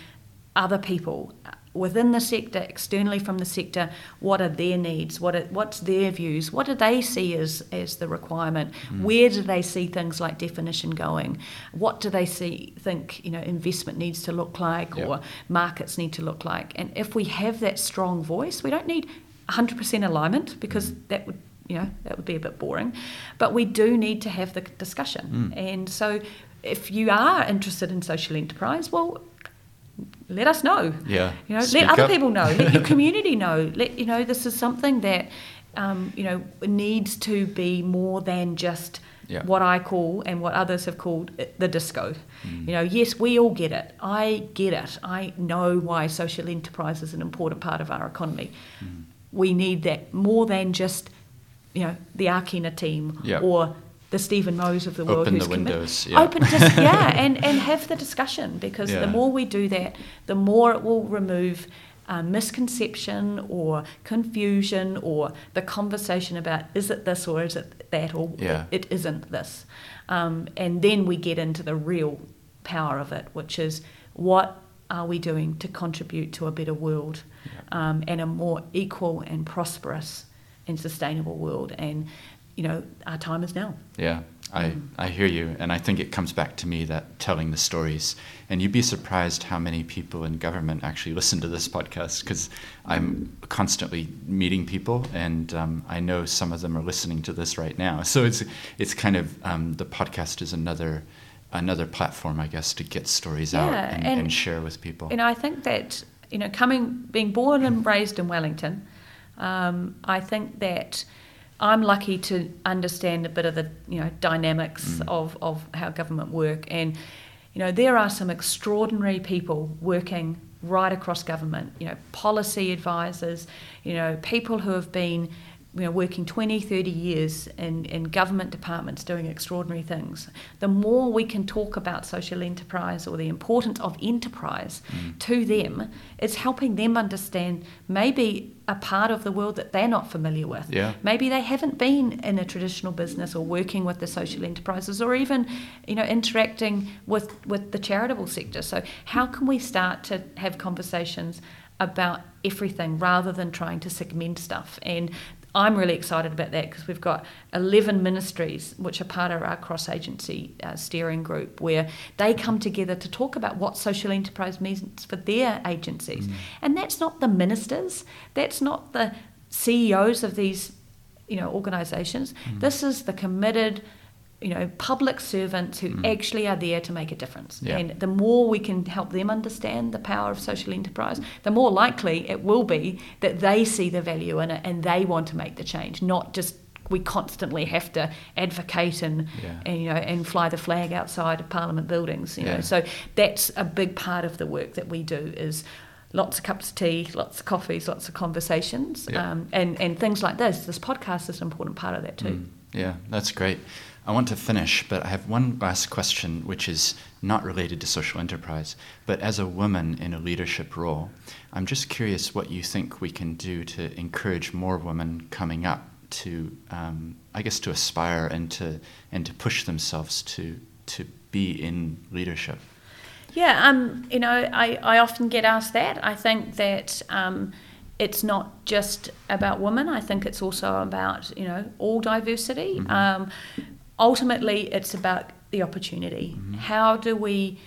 other people within the sector, externally from the sector, what are their needs, what are, what's their views, what do they see as, as the requirement, mm. where do they see things like definition going, what do they see think you know investment needs to look like Yeah. or markets need to look like, and if we have that strong voice, we don't need 100% alignment because mm. that would you know that would be a bit boring, but we do need to have the discussion, mm. and so if you are interested in social enterprise, well let us know. Yeah. You know, Speak let other up. people know. Let your *laughs* community know. Let you know this is something that um, you know needs to be more than just Yeah. what I call and what others have called the disco. Mm. You know, yes, we all get it. I get it. I know why social enterprise is an important part of our economy. Mm. We need that more than just you know the Akina team Yeah. or the Stephen Moes of the world Open who's the windows, yeah. Open just *laughs* yeah, and, and have the discussion because Yeah. the more we do that, the more it will remove uh, misconception or confusion or the conversation about is it this or is it that or Yeah. it isn't this. Um, and then we get into the real power of it, which is what are we doing to contribute to a better world um, and a more equal and prosperous and sustainable world. And, you know, our time is now. Yeah, I, I hear you. And I think it comes back to me that telling the stories. And you'd be surprised how many people in government actually *laughs* listen to this podcast because I'm constantly meeting people and um, I know some of them are listening to this right now. So it's, it's kind of, um, the podcast is another, another platform, I guess, to get stories out and, and- and share with people. And I think that, you know, coming, being born and raised in Wellington, um, I think that I'm lucky to understand a bit of the, you know, dynamics mm. of, of how government work. And, you know, there are some extraordinary people working right across government, you know, policy advisors, you know, people who have been, you know, working 20, 30 years in, in government departments doing extraordinary things. The more we can talk about social enterprise or the importance of enterprise mm. to them, it's helping them understand maybe a part of the world that they're not familiar with. Yeah. Maybe they haven't been in a traditional business or working with the social enterprises or even, you know, interacting with, with the charitable sector. So how can we start to have conversations about everything rather than trying to segment stuff? And I'm really excited about that because we've got 11 ministries which are part of our cross agency uh, steering group where they come together to talk about what social enterprise means for their agencies. And that's not the ministers, that's not the CEOs of these you know organizations. This is the committed you know public servants who actually are there to make a difference. Yeah. And the more we can help them understand the power of social enterprise, the more likely it will be that they see the value in it and they want to make the change, not just we constantly have to advocate and, Yeah. and you know and fly the flag outside of Parliament buildings. You Yeah. know, so that's a big part of the work that we do is lots of cups of tea, lots of coffees, lots of conversations, um, and and things like this. This podcast is an important part of that too. Mm, yeah, that's great. I want to finish, but I have one last question, which is not related to social enterprise. But as a woman in a leadership role, I'm just curious what you think we can do to encourage more women coming up to, um, I guess, to aspire and to and to push themselves to to be in leadership. Yeah, um, you know, I, I often get asked that. I think that um, it's not just about women. I think it's also about you know all diversity. Um, ultimately, it's about the opportunity. How do we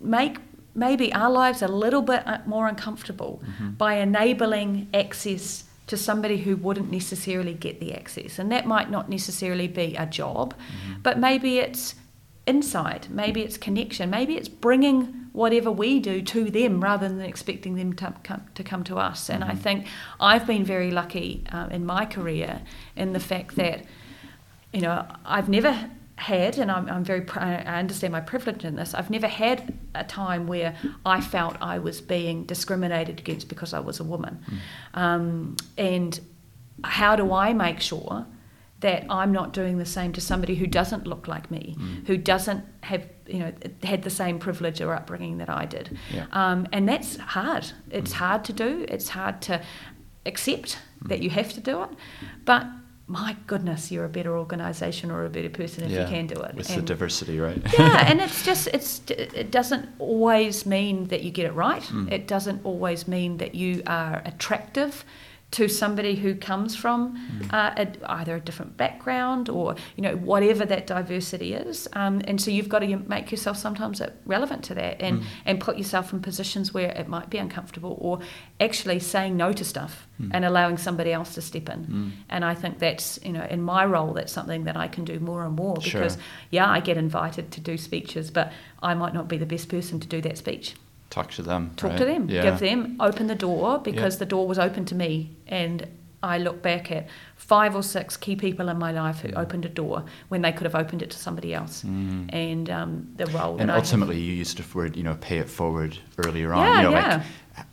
make maybe our lives a little bit uh, more uncomfortable by enabling access to somebody who wouldn't necessarily get the access. And that might not necessarily be a job, but maybe it's insight, maybe it's connection, maybe it's bringing whatever we do to them rather than expecting them to come to, come to us. And I think I've been very lucky uh, in my career in the fact that you know, I've never had, and I'm, I'm very, I understand my privilege in this, I've never had a time where I felt I was being discriminated against because I was a woman. Mm. Um, and how do I make sure that I'm not doing the same to somebody who doesn't look like me, mm. who doesn't have, you know, had the same privilege or upbringing that I did? Yeah. Um, and that's hard. It's mm. hard to do. It's hard to accept that you have to do it. But my goodness, you're a better organisation or a better person if yeah, you can do it. With and, the diversity, right? yeah, *laughs* and it's just it's it doesn't always mean that you get it right. Mm. It doesn't always mean that you are attractive to somebody who comes from mm. uh, a, either a different background or you know whatever that diversity is um, and so you've got to make yourself sometimes relevant to that and, mm. and put yourself in positions where it might be uncomfortable or actually saying no to stuff mm. and allowing somebody else to step in mm. and I think that's you know in my role that's something that I can do more and more because sure. yeah I get invited to do speeches but I might not be the best person to do that speech talk to them. Talk right? to them. Yeah. Give them open the door because yeah. the door was open to me, and I look back at five or six key people in my life who mm. opened a door when they could have opened it to somebody else. Mm. And um, the role. And ultimately, you used the word, you know, pay it forward earlier on. Yeah, you know, yeah. Like,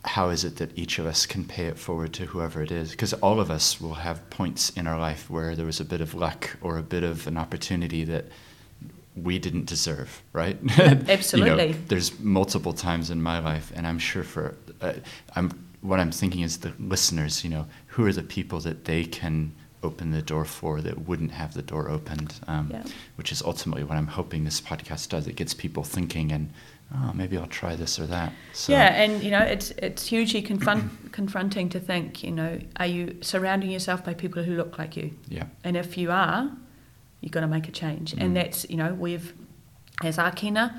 how is it that each of us can pay it forward to whoever it is? Because all of us will have points in our life where there was a bit of luck or a bit of an opportunity that we didn't deserve, right? *laughs* Absolutely. you know, there's multiple times in my life, and I'm sure for uh, I'm what I'm thinking is the listeners. You know, who are the people that they can open the door for that wouldn't have the door opened? Um, yeah. Which is ultimately what I'm hoping this podcast does. It gets people thinking and. Oh, maybe I'll try this or that. So. Yeah, and you know, it's it's hugely confront, *clears throat* confronting to think. You know, are you surrounding yourself by people who look like you? Yeah. And if you are, you've got to make a change. Mm. And that's, you know, we've, as Ākina,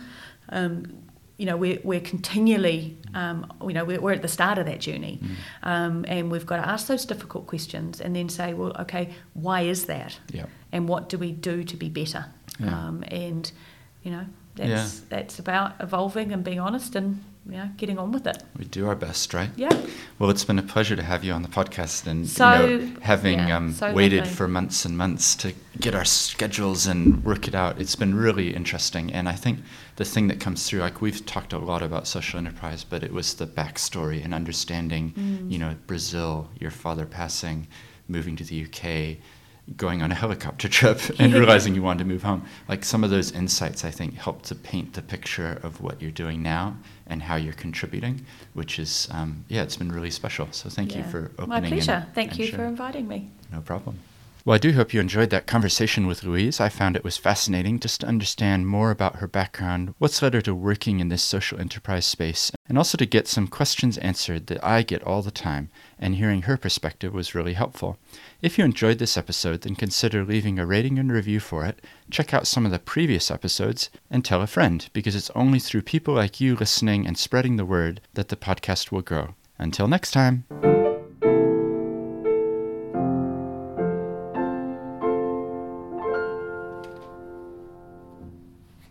um, you know, we're, we're continually, um, you know, we're, we're, at the start of that journey. Mm. Um, and we've got to ask those difficult questions and then say, well, okay, why is that? Yeah. And what do we do to be better? Yeah. Um, and, you know, that's, yeah. that's about evolving and being honest and yeah, getting on with it. We do our best, right? Yeah. Well, it's been a pleasure to have you on the podcast, and so, you know, having yeah, um, so waited lovely. for months and months to get our schedules and work it out. It's been really interesting, and I think the thing that comes through, like we've talked a lot about social enterprise, but it was the backstory and understanding, mm. you know, Brazil, your father passing, moving to the UK going on a helicopter *laughs* trip and realizing you wanted to move home. Like some of those insights, I think, help to paint the picture of what you're doing now and how you're contributing, which is, um, yeah, it's been really special. So thank yeah. you for opening. My pleasure. And, thank and you sharing. for inviting me. No problem. Well, I do hope you enjoyed that conversation with Louise. I found it was fascinating just to understand more about her background, what's led her to working in this social enterprise space, and also to get some questions answered that I get all the time, and hearing her perspective was really helpful. If you enjoyed this episode, then consider leaving a rating and review for it, check out some of the previous episodes, and tell a friend, because it's only through people like you listening and spreading the word that the podcast will grow. Until next time.